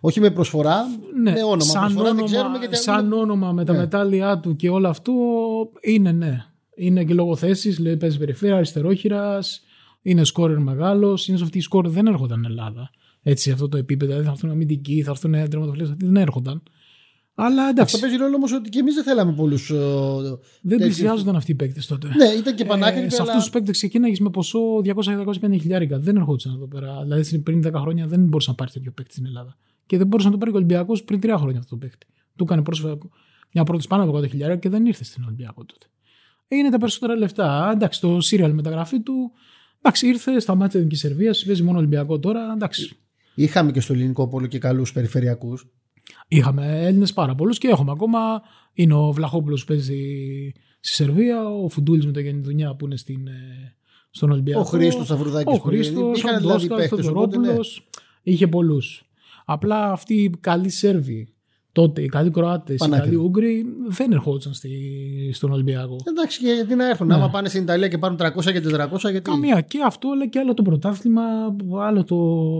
Όχι με προσφορά, Ναι, με όνομα. σαν προσφορά όνομα, δεν ξέρουμε γιατί σαν όνομα με τα Ναι. μετάλλια του και όλο αυτό είναι ναι. Είναι και λόγω θέση, λέει παίζει περιφέρεια, αριστερόχειρας, είναι σκόρερ μεγάλος. Συνήθω αυτοί οι σκόρερ δεν έρχονταν στην Ελλάδα. Έτσι, σε αυτό το επίπεδο. Δηλαδή θα έρθουν αμυντικοί, θα έρθουν τερματοφυλακέ, αυτοί δεν έρχονταν. Αλλά εντάξει, Αυτό παίζει ρόλο όμως ότι και εμείς δεν θέλαμε πολλούς. δεν πλησιάζονταν αυτοί οι παίκτες τότε. Ναι, ήταν και πανάκριβοι. Ε, σε αλλά... αυτούς τους παίκτες ξεκίναγες με ποσό 200-250 χιλιάρικα. Δεν ερχόντουσαν εδώ πέρα. Δηλαδή πριν 10 χρόνια δεν μπορούσε να πάρει τέτοιο παίκτη στην Ελλάδα. Και δεν μπορούσε να το πάρει ο Ολυμπιακός πριν 3 χρόνια αυτό το παίκτη. Του έκανε πρόσφατα μια πρώτη πάνω από 100 χιλιάρικα και δεν ήρθε στην Ολυμπιακό τότε. Είναι τα περισσότερα λεφτά. Εντάξει, το serial μεταγραφή του. Εντάξει, ήρθε, σταμάτησε την Σερβία, παίζει μόνο Ολυμπιακό τώρα. Εντάξει. Είχαμε και στο ελληνικό πόλο και καλούς περιφερειακούς. Είχαμε Έλληνες πάρα πολλούς και έχουμε ακόμα. Είναι ο Βλαχόπουλος που παίζει στη Σερβία, ο Φουντούλης με το Γιάννη Δουνιά που είναι στην, ε, στον Ολυμπιακό. Ο Χρήστος Αβρουδάκη. Ο Χρήστος, ο Είχαν δηλαδή Ντόσκα, ο παίχτε. Οπότε ναι. Θεοδωρόπουλο. Είχε πολλούς. Απλά αυτοί οι καλοί Σέρβοι τότε, οι καλοί Κροάτες, οι Πανάκριβοι. καλοί Ούγγροι δεν ερχόντουσαν στη, στον Ολυμπιακό. Εντάξει, και γιατί να έρθουν. Ναι. Άμα πάνε στην Ιταλία και πάρουν 300 και 400, γιατί. Καμία. Και αυτό, αλλά και άλλο το πρωτάθλημα, άλλο το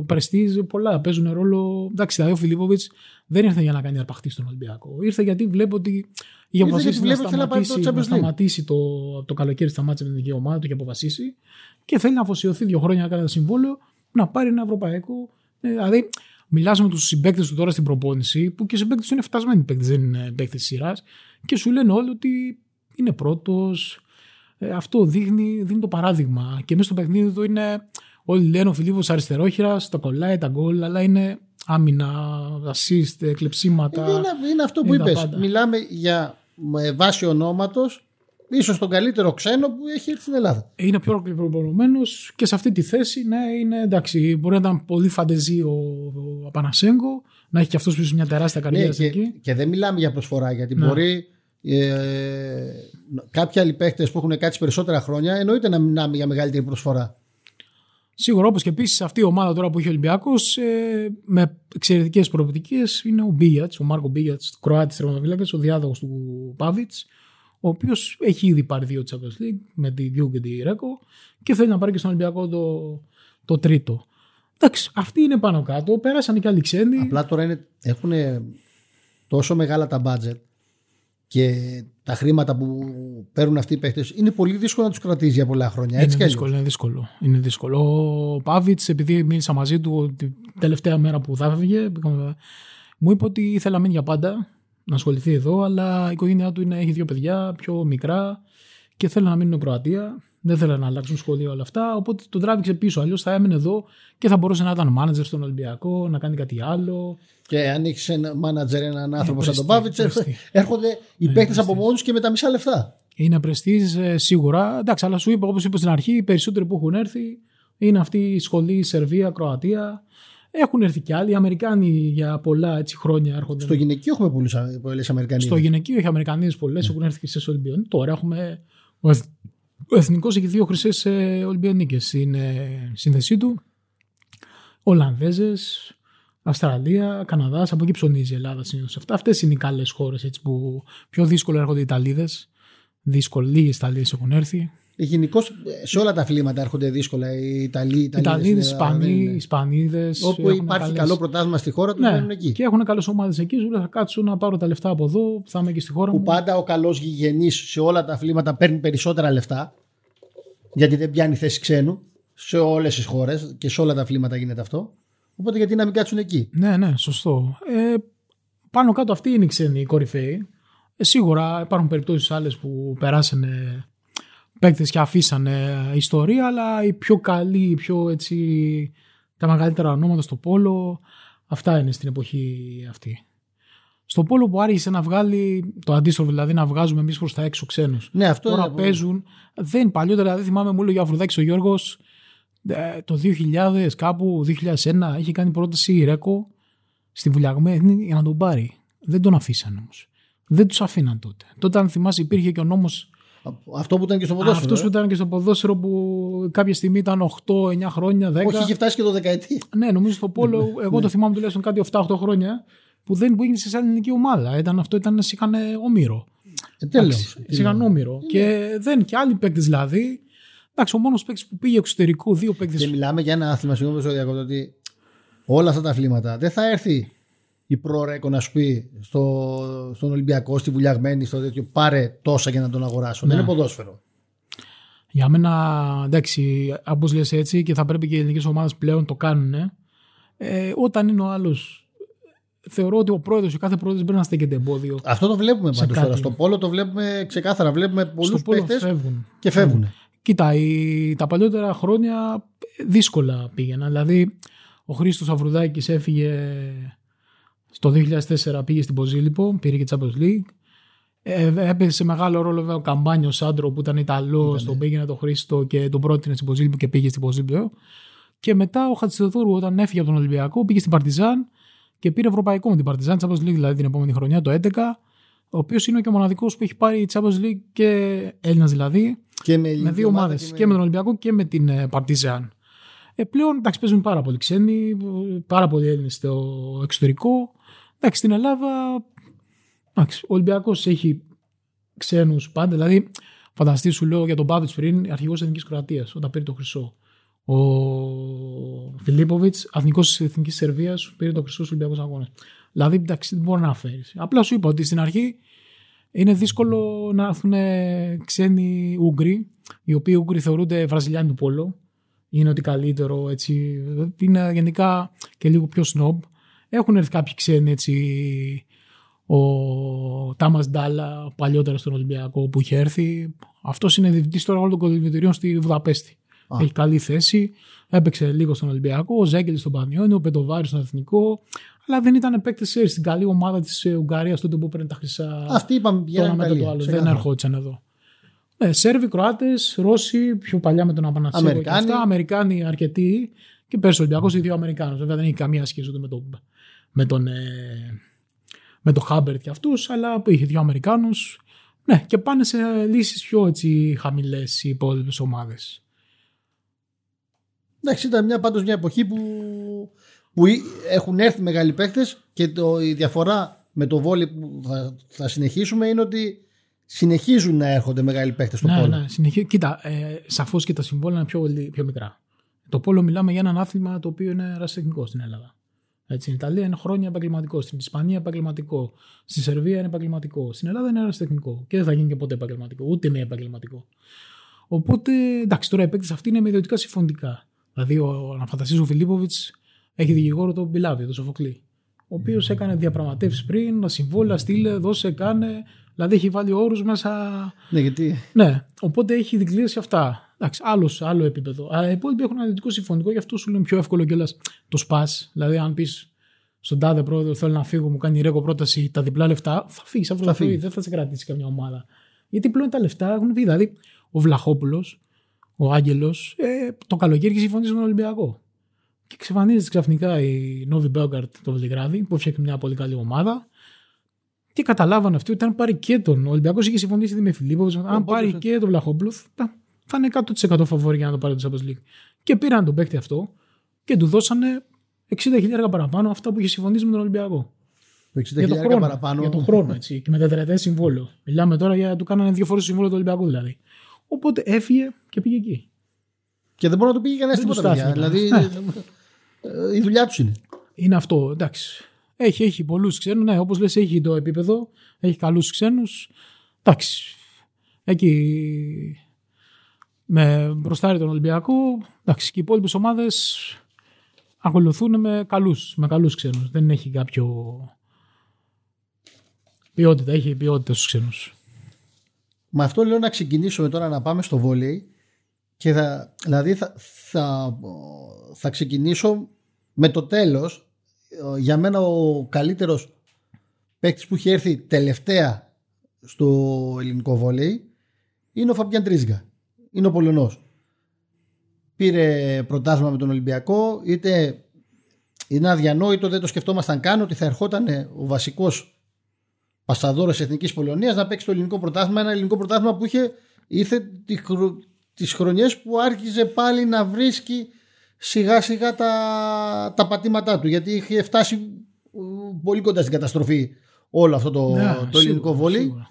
πρεστίζ, πολλά παίζουν ρόλο. Εντάξει, δηλαδή ο Φιλίπποβιτς δεν ήρθε για να κάνει αρπαχτή στον Ολυμπιακό. Ήρθε γιατί βλέπει ότι είχε Ήρθε αποφασίσει γιατί να βλέπει ότι θέλει να πάρει το σταματήσει, να Champions League. σταματήσει το, το καλοκαίρι, σταμάτησε με την δική ομάδα του και αποφασίσει. Και θέλει να αφοσιωθεί δύο χρόνια να κάνει ένα συμβόλαιο να πάρει ένα ευρωπαϊκό. Ε, δηλαδή, μιλάς με τους συμπαίκτες του τώρα στην προπόνηση, που και οι συμπαίκτες του είναι φτασμένοι παίκτες, δεν είναι παίκτες σειράς, και σου λένε όλοι ότι είναι πρώτος. Ε, αυτό δείχνει, δίνει το παράδειγμα. Και μέσα στο παιχνίδι του είναι. Όλοι λένε ο Φιλίππος αριστερόχειρας, τα κολλάει τα γκολ, αλλά είναι άμυνα, assist, κλεψίματα. Είναι, είναι αυτό που είναι τα είπες. πάντα. Μιλάμε για με βάση ονόματος, ίσως τον καλύτερο ξένο που έχει έρθει στην Ελλάδα. Είναι πιο προπονημένο και σε αυτή τη θέση, ναι, είναι εντάξει. Μπορεί να ήταν πολύ φαντεζή ο, ο Απανασέγκο, να έχει και αυτός πίσω μια τεράστια καριέρα Ναι, στην και, εκεί. και δεν μιλάμε για προσφορά γιατί Ναι. μπορεί ε, κάποιοι άλλοι παίχτε που έχουν κάτσει περισσότερα χρόνια εννοείται να μιλάμε για μεγαλύτερη προσφορά. Σίγουρα όπως και επίσης αυτή η ομάδα τώρα που έχει ο Ολυμπιακός ε, με εξαιρετικές προοπτικές είναι ο Μπίγιατς, ο Μάρκο Μπίγιατς, Κροάτης τερματοφύλακα, ο διάδοχος του Πάβιτς, ο οποίος έχει ήδη πάρει δύο Champions League με τη Διού και τη Ρέκο και θέλει να πάρει και στον Ολυμπιακό το, το τρίτο. Εντάξει, αυτοί είναι πάνω κάτω. Πέρασαν και άλλοι ξένοι. Απλά τώρα είναι, έχουν τόσο μεγάλα τα budget και τα χρήματα που παίρνουν αυτοί οι παίχτε είναι πολύ δύσκολο να τους κρατήσει για πολλά χρόνια. Έτσι είναι κι αλλιώς. δύσκολο, είναι δύσκολο. Είναι δύσκολο. Ο Πάβιτς, επειδή μίλησα μαζί του την τελευταία μέρα που θα έφευγε, μου είπε ότι ήθελα να μείνει για πάντα, να ασχοληθεί εδώ, αλλά η οικογένειά του είναι, έχει δύο παιδιά, πιο μικρά και θέλει να μείνει στην Κροατία. Δεν θέλει να αλλάξουν σχολείο όλα αυτά. Οπότε τον τράβηξε πίσω. Αλλιώς θα έμενε εδώ και θα μπορούσε να ήταν μάνατζερ στον Ολυμπιακό, να κάνει κάτι άλλο. Και αν έχεις ένα μάνατζερ, έναν άνθρωπο σαν τον πρεστή, Πάβιτς, πρεστή. έρχονται οι παίχτε από μόνους και με τα μισά λεφτά. Είναι πρεστής σίγουρα. Εντάξει, αλλά σου είπα, όπως είπα στην αρχή, οι περισσότεροι που έχουν έρθει είναι αυτή η σχολή Σερβία, Κροατία. Έχουν έρθει κι άλλοι. Οι Αμερικάνοι για πολλά έτσι, χρόνια έρχονται. Στο γυναικείο έχουμε πολλές Αμερικανοί. Στο γυναικείο έχει Αμερικανίε πολλές, έχουν έρθει και σε Ολυμπιονίκε. Τώρα έχουμε. Ο, Εθ... ο Εθνικός έχει δύο χρυσές ε, Ολυμπιονίκες στην ε, σύνδεσή του. Ολλανδέζες, Αυστραλία, Καναδάς. Από εκεί ψωνίζει η Ελλάδα συνήθως. Αυτές είναι οι καλές χώρες που πιο δύσκολο έρχονται οι Ιταλίδες. Δύσκολο, λίγε Ιταλίδε έχουν έρθει. Γενικώς σε όλα τα αθλήματα έρχονται δύσκολα οι Ιταλοί, οι Ιταλίδες, Ισπανοί, Ισπανοί. Ισπανίδες. Όπου υπάρχει καλό πρωτάθλημα στη χώρα τους, ναι, μένουν εκεί. Και έχουν καλές ομάδες εκεί. Σου λέει θα κάτσω να πάρω τα λεφτά από εδώ, θα είμαι και στη χώρα Που μου. πάντα ο καλός γηγενής σε όλα τα αθλήματα παίρνει περισσότερα λεφτά. Γιατί δεν πιάνει θέση ξένου σε όλες τις χώρες και σε όλα τα αθλήματα γίνεται αυτό. Οπότε γιατί να μην κάτσουν εκεί; Ναι, ναι, σωστό. Ε, πάνω κάτω αυτοί είναι οι ξένοι οι κορυφαίοι. Ε, σίγουρα υπάρχουν περιπτώσεις άλλες που περάσανε παίκτες και αφήσανε ιστορία, αλλά οι πιο καλοί, οι πιο έτσι, τα μεγαλύτερα ονόματα στο πόλο, αυτά είναι στην εποχή αυτή. Στο πόλο που άρχισε να βγάλει το αντίστροφο, δηλαδή να βγάζουμε εμείς προς τα έξω ξένους. Ναι, αυτό Τώρα είναι. παίζουν. Δεν παλιότερα, δηλαδή θυμάμαι μου έλεγε ο Αφροδάκη ο Γιώργος ε, το 2000, κάπου 2001, είχε κάνει πρόταση η Ρέκο στη Βουλιαγμένη για να τον πάρει. Δεν τον αφήσαν όμως. Δεν τους αφήναν τότε. Τότε, αν θυμάσαι, υπήρχε και ο νόμος Αυτό που ήταν και στο ποδόσφαιρο. Αυτός ε. που ήταν και στο ποδόσφαιρο που κάποια στιγμή ήταν 8-9 χρόνια, 10. Όχι, είχε φτάσει και το δεκαετή. Ναι, νομίζω στο Πόλο, εγώ το θυμάμαι τουλάχιστον κάτι 7-8 χρόνια, που δεν πήγαινε σε σαν ελληνική ομάδα. Ήταν, αυτό ήταν, είχαν όμοιρο. Ε, τέλος. Είχαν όμοιρο. Και δεν, και άλλοι παίκτες δηλαδή. Εντάξει, ο μόνος παίκτης που πήγε εξωτερικό, δύο παίκτες. Και μιλάμε για ένα άθλημα, συγγνώμη που διακόπτω, ότι όλα αυτά τα αθλήματα δεν θα έρθει η προρέκο να σου πει στο, στον Ολυμπιακό, στη βουλιαγμένη, στο τέτοιο, πάρε τόσα για να τον αγοράσω. Δεν είναι ποδόσφαιρο. Για μένα, εντάξει, όπω λες έτσι και θα πρέπει και οι ελληνικές ομάδες πλέον το κάνουν. Ε, όταν είναι ο άλλος. Θεωρώ ότι ο πρόεδρος, ο κάθε πρόεδρος πρέπει να στέκεται εμπόδιο. Αυτό το βλέπουμε Σε πάντως κάτι. τώρα. Στο πόλο το βλέπουμε ξεκάθαρα. Βλέπουμε πολλούς Στο Πόλο παίχτε φεύγουν. και φεύγουν. Κοίτα, η, τα παλιότερα χρόνια δύσκολα πήγαιναν. Δηλαδή, ο Χρήστος Αυρουδάκη έφυγε στο 2004, πήγε στην Ποζίλιπο, πήρε και Champions League. Ε, έπαιζε μεγάλο ρόλο βέβαια ο Καμπάνιο Σάντρο που ήταν Ιταλός, τον πήγαινε τον Χρήστο και τον πρότεινε στην Ποζίλιπο και πήγε στην Ποζίλιπο. Και μετά ο Χατσιδούρου όταν έφυγε από τον Ολυμπιακό πήγε στην Παρτιζάν και πήρε ευρωπαϊκό με την Παρτιζάν, Champions League δηλαδή την επόμενη χρονιά, το 2011. Ο οποίος είναι και ο μοναδικός που έχει πάρει Champions League και Έλληνας δηλαδή Και με, με ελληνική δύο ομάδα ομάδες και, με τον Ολυμπιακό και με την ε, Παρτιζάν. Ε, πλέον εντάξει, παίζουν πάρα πολλοί ξένοι, πάρα πολλοί Έλληνες στο εξωτερικό. Εντάξει, στην Ελλάδα εντάξει, ο Ολυμπιακός έχει ξένους πάντα. Δηλαδή, φανταστείς σου λέω για τον Μπάβιτ πριν, αρχηγός Εθνικής Κροατίας, όταν πήρε το χρυσό. Ο Φιλίπποβιτς, αθηνικό της Εθνικής Σερβίας, πήρε το χρυσό στους Ολυμπιακούς Αγώνες. Δηλαδή, εντάξει, δεν μπορεί να φέρεις. Απλά σου είπα ότι στην αρχή είναι δύσκολο να έρθουν ξένοι Ούγγροι, οι οποίοι Ούγγροι θεωρούνται Βραζιλιάνοι του Πόλο. Είναι ότι καλύτερο, έτσι. Είναι γενικά και λίγο πιο σνόμπ. Έχουν έρθει κάποιοι ξένοι, έτσι. Ο Τάμας Ντάλα, παλιότερα στον Ολυμπιακό που είχε έρθει. Αυτός είναι διευθυντή τώρα όλων των κολυμβητηρίων στη Βουδαπέστη. Α. Έχει καλή θέση. Έπαιξε λίγο στον Ολυμπιακό. Ο Ζέγκελ στον Πανιόνιο, ο Πετοβάρης στον Εθνικό. Αλλά δεν ήταν παίκτες στην καλή ομάδα της Ουγγαρίας τότε που παίρνει τα χρυσά Αυτοί είπαμε το πηγαίνουν ένα μετά το άλλο. Δεν ερχόντουσαν εδώ. Ναι, Σέρβοι, Κροάτες, Ρώσοι, πιο παλιά με τον Απανατσέκο. και Αμερικάνοι. Αυτά, Αμερικάνοι αρκετοί. Και πέρσι ο Ολυμπιακός, οι δύο Αμερικάνους. Βέβαια δεν έχει καμία σχέση ούτε με, το, με τον. Ε, με το Χάμπερτ και αυτούς, αλλά που είχε δύο Αμερικάνους. Ναι, και πάνε σε λύσεις πιο έτσι χαμηλές οι υπόλοιπες ομάδες. Εντάξει, ήταν μια, πάντως μια εποχή που, που ή- έχουν έρθει μεγάλοι παίχτε και το, η διαφορά με το βόλι που θα, θα συνεχίσουμε είναι ότι συνεχίζουν να έρχονται μεγάλοι παίχτε στο Ναι, πόλο. ναι, συνεχί... Κοίτα, ε, σαφώς και τα συμβόλαια είναι πιο, πιο μικρά. Το πόλο μιλάμε για έναν άθλημα το οποίο είναι ερασιτεχνικό στην Ελλάδα. Έτσι, στην Ιταλία είναι χρόνια επαγγελματικό, στην Ισπανία επαγγελματικό, στη Σερβία είναι επαγγελματικό, στην Ελλάδα είναι ερασιτεχνικό και δεν θα γίνει και ποτέ επαγγελματικό, ούτε είναι επαγγελματικό. Οπότε, εντάξει, τώρα οι παίκτες αυτοί είναι με ιδιωτικά συμφωνητικά. Δηλαδή, ο, να φανταστείς ο Φιλίπποβιτς έχει δικηγόρο τον Μπιλάβη, τον Σοφοκλή. Ο οποίος έκανε διαπραγματεύσεις πριν, τα συμβόλαια στείλε, δώσε, κάνε. Δηλαδή, έχει βάλει όρους μέσα Ναι, γιατί ναι, οπότε έχει δικλείσει αυτά. Εντάξει, άλλος, άλλο επίπεδο. Αλλά οι υπόλοιποι έχουν ένα ιδιωτικό συμφωνικό, γι' αυτό σου είναι πιο εύκολο κιόλας το σπα. Δηλαδή, αν πεις στον τάδε πρόεδρο, θέλω να φύγω, μου κάνει η Ρέκο πρόταση τα διπλά λεφτά, θα φύγεις αύριο το φύγει. πρωί, δεν θα σε κρατήσει καμιά ομάδα. Γιατί πλέον τα λεφτά έχουν βγει. Δηλαδή, ο Βλαχόπουλος, ο Άγγελος, ε, το καλοκαίρι είχε συμφωνήσει με τον Ολυμπιακό. Και εξαφανίζεται ξαφνικά η Νόβι Μπέγκαρτ το Βελιγράδι, που έφτιαχνε μια πολύ καλή ομάδα. Και καταλάβανε αυτοί ότι αν πάρει και τον. Ο Ολυμπιακός είχε συμφωνήσει ήδη με Φιλίππο. Αν Οπότε πάρει θα- και τον Βλαχόπουλο, θα, θα είναι 100% φαβόρη για να το πάρει το Champions League. Και πήραν τον παίκτη αυτό και του δώσανε 60.000 παραπάνω αυτά που είχε συμφωνήσει με τον Ολυμπιακό. το 60.000 Για τον χρόνο. παραπάνω. Για τον χρόνο, έτσι. και με τετραετέ συμβόλαιο. Μιλάμε τώρα για του κάνανε δύο φορές το συμβόλαιο του Ολυμπιακού δηλαδή. Οπότε έφυγε και πήγε εκεί. Και δεν μπορεί να το πήγε κανένας Δεν τίποτα. τους παιδιά. στάθηκε. Δηλαδή, ε, η δουλειά τους είναι. Είναι αυτό, εντάξει. Έχει, έχει πολλούς ξένους. Ναι, όπως λες, έχει το επίπεδο. Έχει καλούς ξένους. Εντάξει. Εκεί με μπροστάρι τον Ολυμπιακό. Εντάξει, και οι υπόλοιπες ομάδες ακολουθούν με καλούς με καλούς ξένους. Δεν έχει κάποιο. Ποιότητα, έχει ποιότητα στους ξένους. Με αυτό λέω να ξεκινήσουμε τώρα να πάμε στο βόλεϊ και θα, δηλαδή θα, θα, θα ξεκινήσω με το τέλος Ε, για μένα ο καλύτερος παίκτης που έχει έρθει τελευταία στο ελληνικό βόλεϊ είναι ο Φαμπιάν Τρίζγκα είναι ο Πολωνός πήρε πρωτάθλημα με τον Ολυμπιακό είτε είναι αδιανόητο δεν το σκεφτόμασταν καν ότι θα ερχόταν ο βασικός πασαδόρο Εθνικής Πολωνίας να παίξει το ελληνικό πρωτάθλημα. Ένα ελληνικό πρωτάθλημα που είχε ήρθε τη χρονιά τις χρονιές που άρχιζε πάλι να βρίσκει σιγά σιγά τα, τα πατήματά του γιατί είχε φτάσει πολύ κοντά στην καταστροφή όλο αυτό το, Ναι, το ελληνικό σίγουρα, βόλι σίγουρα.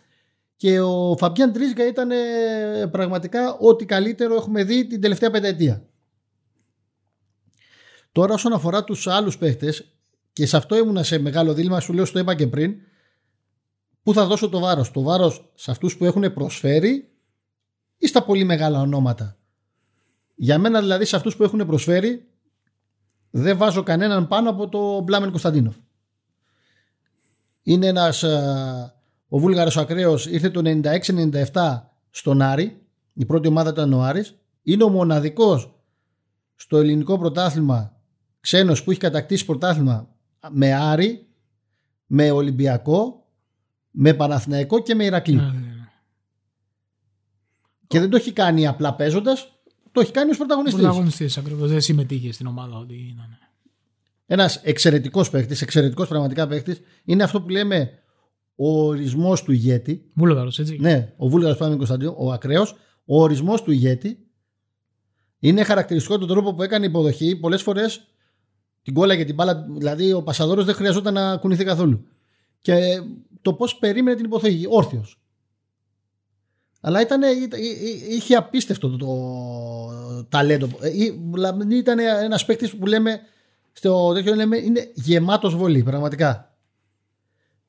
Και ο Φαμπιάν Τρίσγκα ήταν ε, πραγματικά ό,τι καλύτερο έχουμε δει την τελευταία πενταετία. Τώρα όσον αφορά τους άλλους παίχτες και σε αυτό ήμουνα σε μεγάλο δίλημα, σου λέω στο είπα και πριν, πού θα δώσω το βάρος; Το βάρος σε αυτούς που έχουν προσφέρει ή στα πολύ μεγάλα ονόματα; Για μένα δηλαδή σε αυτούς που έχουν προσφέρει δεν βάζω κανέναν πάνω από το Μπλάμεν Κωνσταντίνοφ. Είναι ένας α, ο Βούλγαρος Ακραίος ήρθε το 96-97 στον Άρη η πρώτη ομάδα ήταν ο Άρης είναι ο μοναδικός στο ελληνικό πρωτάθλημα ξένος που έχει κατακτήσει πρωτάθλημα με Άρη με Ολυμπιακό με Παναθηναϊκό και με Ηρακλή Ναι, ναι, ναι. και δεν το έχει κάνει απλά παίζοντας, το έχει κάνει ως πρωταγωνιστής Πρωταγωνιστής ακριβώς. Δεν συμμετείχε στην ομάδα ότι ήταν. Ένας εξαιρετικός παίκτης, εξαιρετικός πραγματικά παίκτης, είναι αυτό που λέμε ο ορισμός του ηγέτη. Βούλγαρος, έτσι. Ναι, ο Βούλγαρος Πάμεν Κωνσταντίνο, ο ακραίος, ο ορισμός του ηγέτη. Είναι χαρακτηριστικό τον τρόπο που έκανε υποδοχή. Πολλές φορές την κόλλα και την μπάλα, δηλαδή ο Πασαδόρος δεν χρειαζόταν να κουνηθεί καθόλου. Και το πώς περίμενε την υποδοχή, όρθιος. Αλλά ήταν, είχε απίστευτο το, το ταλέντο. Ε, Δηλαδή ήταν ένας παίκτης που λέμε στο τέτοιο λέμε είναι γεμάτος βολή, πραγματικά.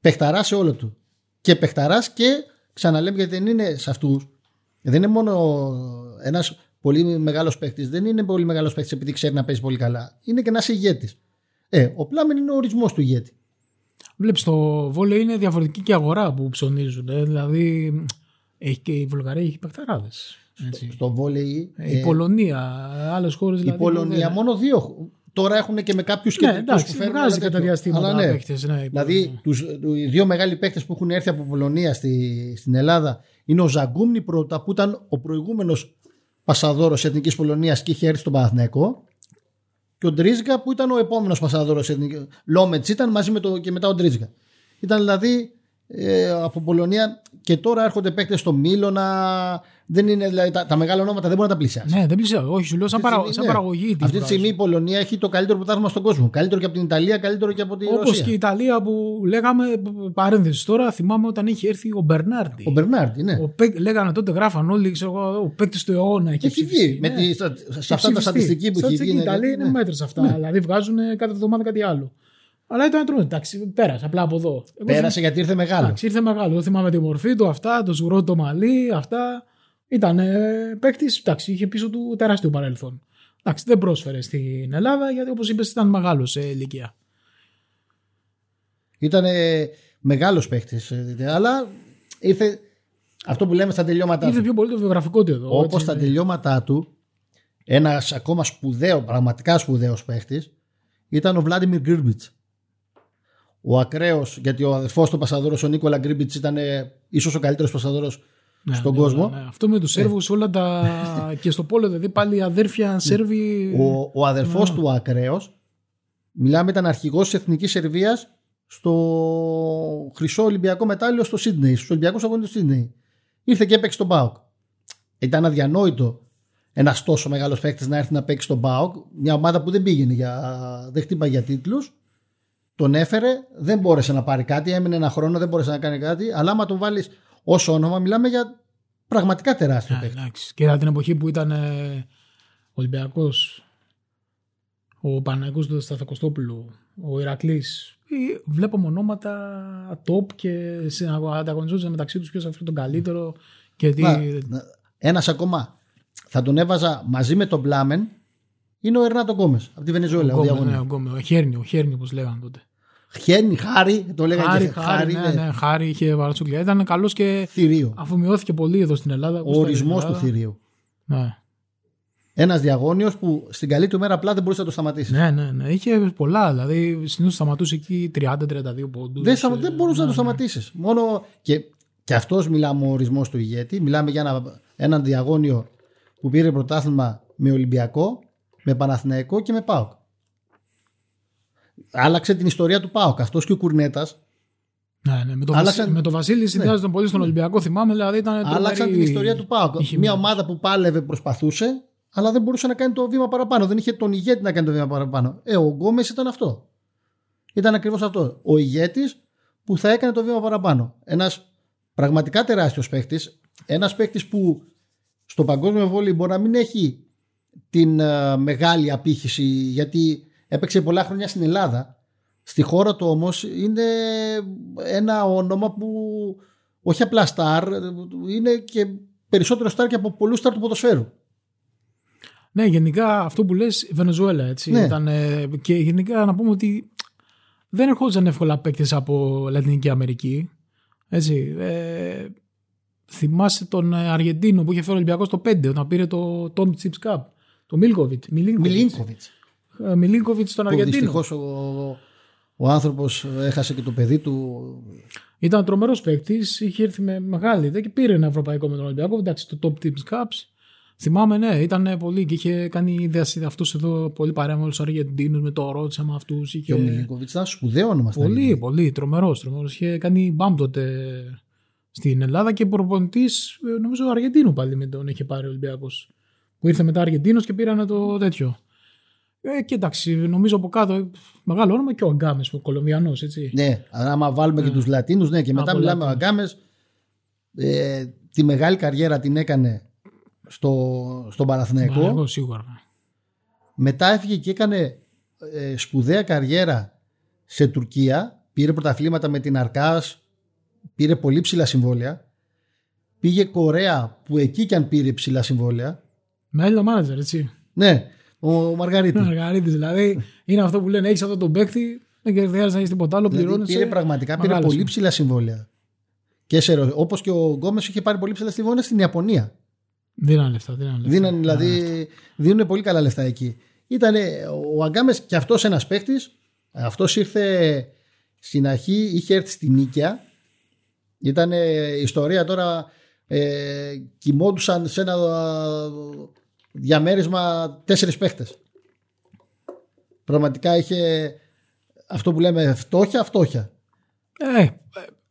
Πεχταράς σε όλο του. Και πεχταράς και ξαναλέμε γιατί δεν είναι σε αυτούς. Δεν είναι μόνο ένας πολύ μεγάλος παίκτης. Δεν είναι πολύ μεγάλος παίκτης επειδή ξέρει να παίζει πολύ καλά. Είναι και ένας ηγέτης. Ε, ο Πλάμεν είναι ο ορισμός του ηγέτη. Βλέπεις το βόλεϊ είναι διαφορετική και αγορά που ψωνίζουν. ε. Δηλαδή έχει και η Βουλγαρία έχει παιχταράδε. Στο βόλεϊ. Η Πολωνία, άλλες χώρες Η δηλαδή. Πολωνία δεν- μόνο δύο. Τώρα έχουν και με κάποιους Ναι, κεντρικούς εντάξει, που φέρνουν. βγάζει ένα κατά τέτοιο. διαστήματα Αλλά ναι. παίχτες, ναι, η δηλαδή, Πολωνία. τους, του- οι δύο μεγάλοι παίκτε που έχουν έρθει από Πολωνία στη, στην Ελλάδα είναι ο Ζαγκούμνη πρώτα, που ήταν ο προηγούμενος πασαδόρος Εθνικής Πολωνίας και είχε έρθει στον Παναθηναϊκό. Και ο Ντρίζγκα που ήταν ο επόμενος πασαδόρος Εθνικής. Λόμετς ήταν μαζί με το, και μετά ο Ντρίζγκα. Ήταν δηλαδή ε, από Πολωνία και τώρα έρχονται παίκτε στο Μίλωνα. Δεν είναι, δηλαδή, τα, τα μεγάλα ονόματα δεν μπορεί να τα πλησιάσει. Ναι, δεν πλησιάζει. Όχι, σου λέω σαν, Αυτή τη παρα... στιγμή, σαν ναι. παραγωγή. την Αυτή τη βγάζουν. στιγμή η Πολωνία έχει το καλύτερο πρωτάθλημα στον κόσμο. Καλύτερο και από την Ιταλία, καλύτερο και από την Όπως Ρωσία. και η Ιταλία που λέγαμε, παρένθεση τώρα, θυμάμαι όταν είχε έρθει ο Μπερνάρντι. Ο Μπερνάρντι, ναι. Ο παίκ- λέγανε τότε, γράφαν όλοι, ξέρω εγώ, ο παίκτης του αιώνα. Έχει, Έχει ψηφιστεί. βγει. Με Ναι. τη, σε Έχει αυτά τα ψηφιστεί. στατιστική που έχει Στατιστική βγει. Η Ιταλία είναι ναι. μέτρε αυτά. Δηλαδή βγάζουν κάθε εβδομάδα κάτι άλλο. Αλλά ήταν τρώνε. Εντάξει, πέρασε απλά από εδώ. Εγώ Πέρασε γιατί ήρθε μεγάλο. Εντάξει, ήρθε μεγάλο. Δεν θυμάμαι τη μορφή του, αυτά, το σγουρό το μαλλί, αυτά. Ήταν ε, παίκτης, εντάξει, είχε πίσω του τεράστιο παρελθόν. Εντάξει, δεν πρόσφερε στην Ελλάδα γιατί όπως είπες ήταν μεγάλος σε ηλικία. Ήταν μεγάλος παίχτη. Αλλά ήρθε αυτό που λέμε στα τελειώματά Ήρθε του. πιο πολύ το βιογραφικό του εδώ. Όπως έτσι, στα ναι. τελειώματά του, ένας ακόμα σπουδαίος, πραγματικά σπουδαίος παίχτης ήταν ο Βλάντιμιρ Γκρμπιτς. Ο ακραίος, γιατί ο αδερφός του Πασαδόρος, ο Νίκολα Γκρμπιτς, ήταν ίσως ο καλύτερος Πασαδόρος Ναι, στον ναι, κόσμο. ναι, ναι. Αυτό με τους Σέρβους όλα τα. και στο πόλο, δηλαδή πάλι αδέρφια Σέρβοι. Ο, ο αδερφός Ναι. του ακραίος, μιλάμε, ήταν αρχηγός της Εθνικής Σερβίας στο χρυσό Ολυμπιακό μετάλλιο στο Σίδνεϊ, στους Ολυμπιακούς Αγώνες του Σίδνεϊ. Ήρθε και έπαιξε στον Μπάουκ. Ήταν αδιανόητο ένας τόσο μεγάλος παίκτης να έρθει να παίξει στον Μπάουκ, μια ομάδα που δεν πήγαινε για, δεν χτύπαγε για τίτλους. Τον έφερε, δεν μπόρεσε να πάρει κάτι, έμεινε ένα χρόνο, δεν μπόρεσε να κάνει κάτι. Αλλά άμα τον βάλεις ω όνομα, μιλάμε για πραγματικά τεράστιο Ναι, παίκτη. εντάξει. Και ήταν την εποχή που ήταν ε, Ολυμπιακός, ο Παναγικό του Σταθακοστόπουλου, ο Ηρακλής. Βλέπαμε ονόματα top και ανταγωνιζόντουσαν μεταξύ τους ποιος θα βρει τον καλύτερο. Και τι... Ένας ακόμα θα τον έβαζα μαζί με τον Μπλάμεν είναι ο Ερνάτο Γκόμες από τη Βενεζουέλα. Ο, Γκόμες, διαγωνής. ναι, ο Γκόμες, ο Χέρνη, ο Χέρνη όπως λέγανε τότε. Χέρνη, χάρη, το λέγανε Χάρη, και χάρη, ναι, ναι, χάρη είχε βαρατσούκλια. Ήταν καλός και θηρίο. αφομοιώθηκε πολύ εδώ στην Ελλάδα. Ο ορισμός του θηρίου. Ναι. Ένας διαγώνιος που στην καλή του μέρα απλά δεν μπορούσε να το σταματήσει. Ναι, ναι, ναι. Είχε πολλά. Δηλαδή συνήθως σταματούσε εκεί 30-32 πόντους. Δεν, σταμα- δεν μπορούσε να το σταματήσεις. Μόνο και, και αυτός μιλάμε ο ορισμός του ηγέτη. Μιλάμε για ένα, έναν διαγώνιο που πήρε πρωτάθλημα με Ολυμπιακό, με Παναθηναϊκό και με ΠΑΟΚ. Άλλαξε την ιστορία του ΠΑΟΚ. Αυτός και ο Κουρνέτας Ναι, ναι. Με, το Άλλαξαν- Βασίλη, με το Βασίλη συνδυάζονταν πολύ στον Ολυμπιακό, θυμάμαι, δηλαδή ήταν. Άλλαξαν τρομερή την ιστορία του Πάουκ. η χημεία. Μια ομάδα που πάλευε, προσπαθούσε, αλλά δεν μπορούσε να κάνει το βήμα παραπάνω. Δεν είχε τον ηγέτη να κάνει το βήμα παραπάνω. Ε, ο Γκόμες ήταν αυτό. Ήταν ακριβώς αυτό. Ο ηγέτης που θα έκανε το βήμα παραπάνω. Ένας πραγματικά τεράστιος παίχτης. Ένας παίχτης που στο παγκόσμιο βόλιο μπορεί να μην έχει την ε, μεγάλη απήχηση γιατί έπαιξε πολλά χρόνια στην Ελλάδα. Στη χώρα του όμως είναι ένα όνομα που όχι απλά στάρ, είναι και περισσότερο στάρ και από πολλούς στάρ του ποδοσφαίρου. Ναι, γενικά αυτό που λες Βενεζουέλα έτσι. Ναι. Ήταν, ε, και γενικά να πούμε ότι δεν ερχόντουσαν εύκολα παίκτες από Λατινική Αμερική. Έτσι. Ε, θυμάσαι τον ε, Αργεντίνο που είχε φέρει ο Ολυμπιακός το 5 όταν πήρε το Tom Chips Cup. Το Μίλκοβιτ. Μιλίνκοβιτς. Μιλίνκοβιτς στον Που Αργεντίνο. δυστυχώς ο, ο άνθρωπος έχασε και το παιδί του. Ήταν τρομερός παίκτης, είχε έρθει με μεγάλη ιδέα και πήρε ένα ευρωπαϊκό με τον Ολυμπιακό. Εντάξει, το Top Tips Cups. Θυμάμαι, ναι, ήταν πολύ και είχε κάνει ιδέα αυτούς εδώ πολύ παρέα με όλους τους Αργεντίνους, με το Ρότσα, με αυτούς. Και ο Μιλίνκοβιτς ήταν σπουδαίο όνομα στα Πολύ, Αργεντινή. πολύ τρομερός. Τρομερός. Είχε κάνει μπαμ τότε στην Ελλάδα και προπονητής, νομίζω, Αργεντίνου πάλι με τον είχε πάρει ο Ολυμπιακός. Που ήρθε μετά Αργεντίνος και πήρανε το τέτοιο. Ε, και εντάξει, νομίζω από κάτω μεγάλο όνομα και ο Αγκάμες, ο Κολομβιανός, έτσι. Ναι, άμα βάλουμε και τους Λατίνους, ναι, και μετά Από μιλάμε ο Λατίνους. Αγκάμες. Ε, τη μεγάλη καριέρα την έκανε στο, στον Παναθηναϊκό. Μα, Εγώ σίγουρα. Μετά έφυγε και έκανε ε, σπουδαία καριέρα σε Τουρκία. Πήρε πρωταθλήματα με την Αρκάς. Πήρε πολύ ψηλά συμβόλαια. Πήγε Κορέα που εκεί κι αν πήρε ψηλά συμβόλαια. Με Έλληνα μάνατζερ, έτσι. Ναι, ο Μαργαρίτης. Ο Μαργαρίτης, δηλαδή είναι αυτό που λένε: Έχεις αυτόν τον παίκτη, δεν χρειάζεται να έχεις τίποτα άλλο, δηλαδή πληρώνεσαι. πήρε πραγματικά πήρε μεγάλος. πολύ ψηλά συμβόλαια. Και σε, ρο- όπως και ο Γκόμες είχε πάρει πολύ ψηλά συμβόλαια στην Ιαπωνία. Δίνανε λεφτά. Δίνανε λεφτά. Δίνανε, δηλαδή, δίνουν πολύ καλά λεφτά εκεί. Ήταν ο Αγκάμες και αυτός ένας παίχτη. Αυτός ήρθε στην αρχή, είχε έρθει στην Νίκαια. Ήταν ιστορία τώρα. Ε, κοιμόντουσαν σε ένα ε, διαμέρισμα τέσσερις παίχτες. Πραγματικά είχε αυτό που λέμε φτώχεια, φτώχεια. Ε, ε,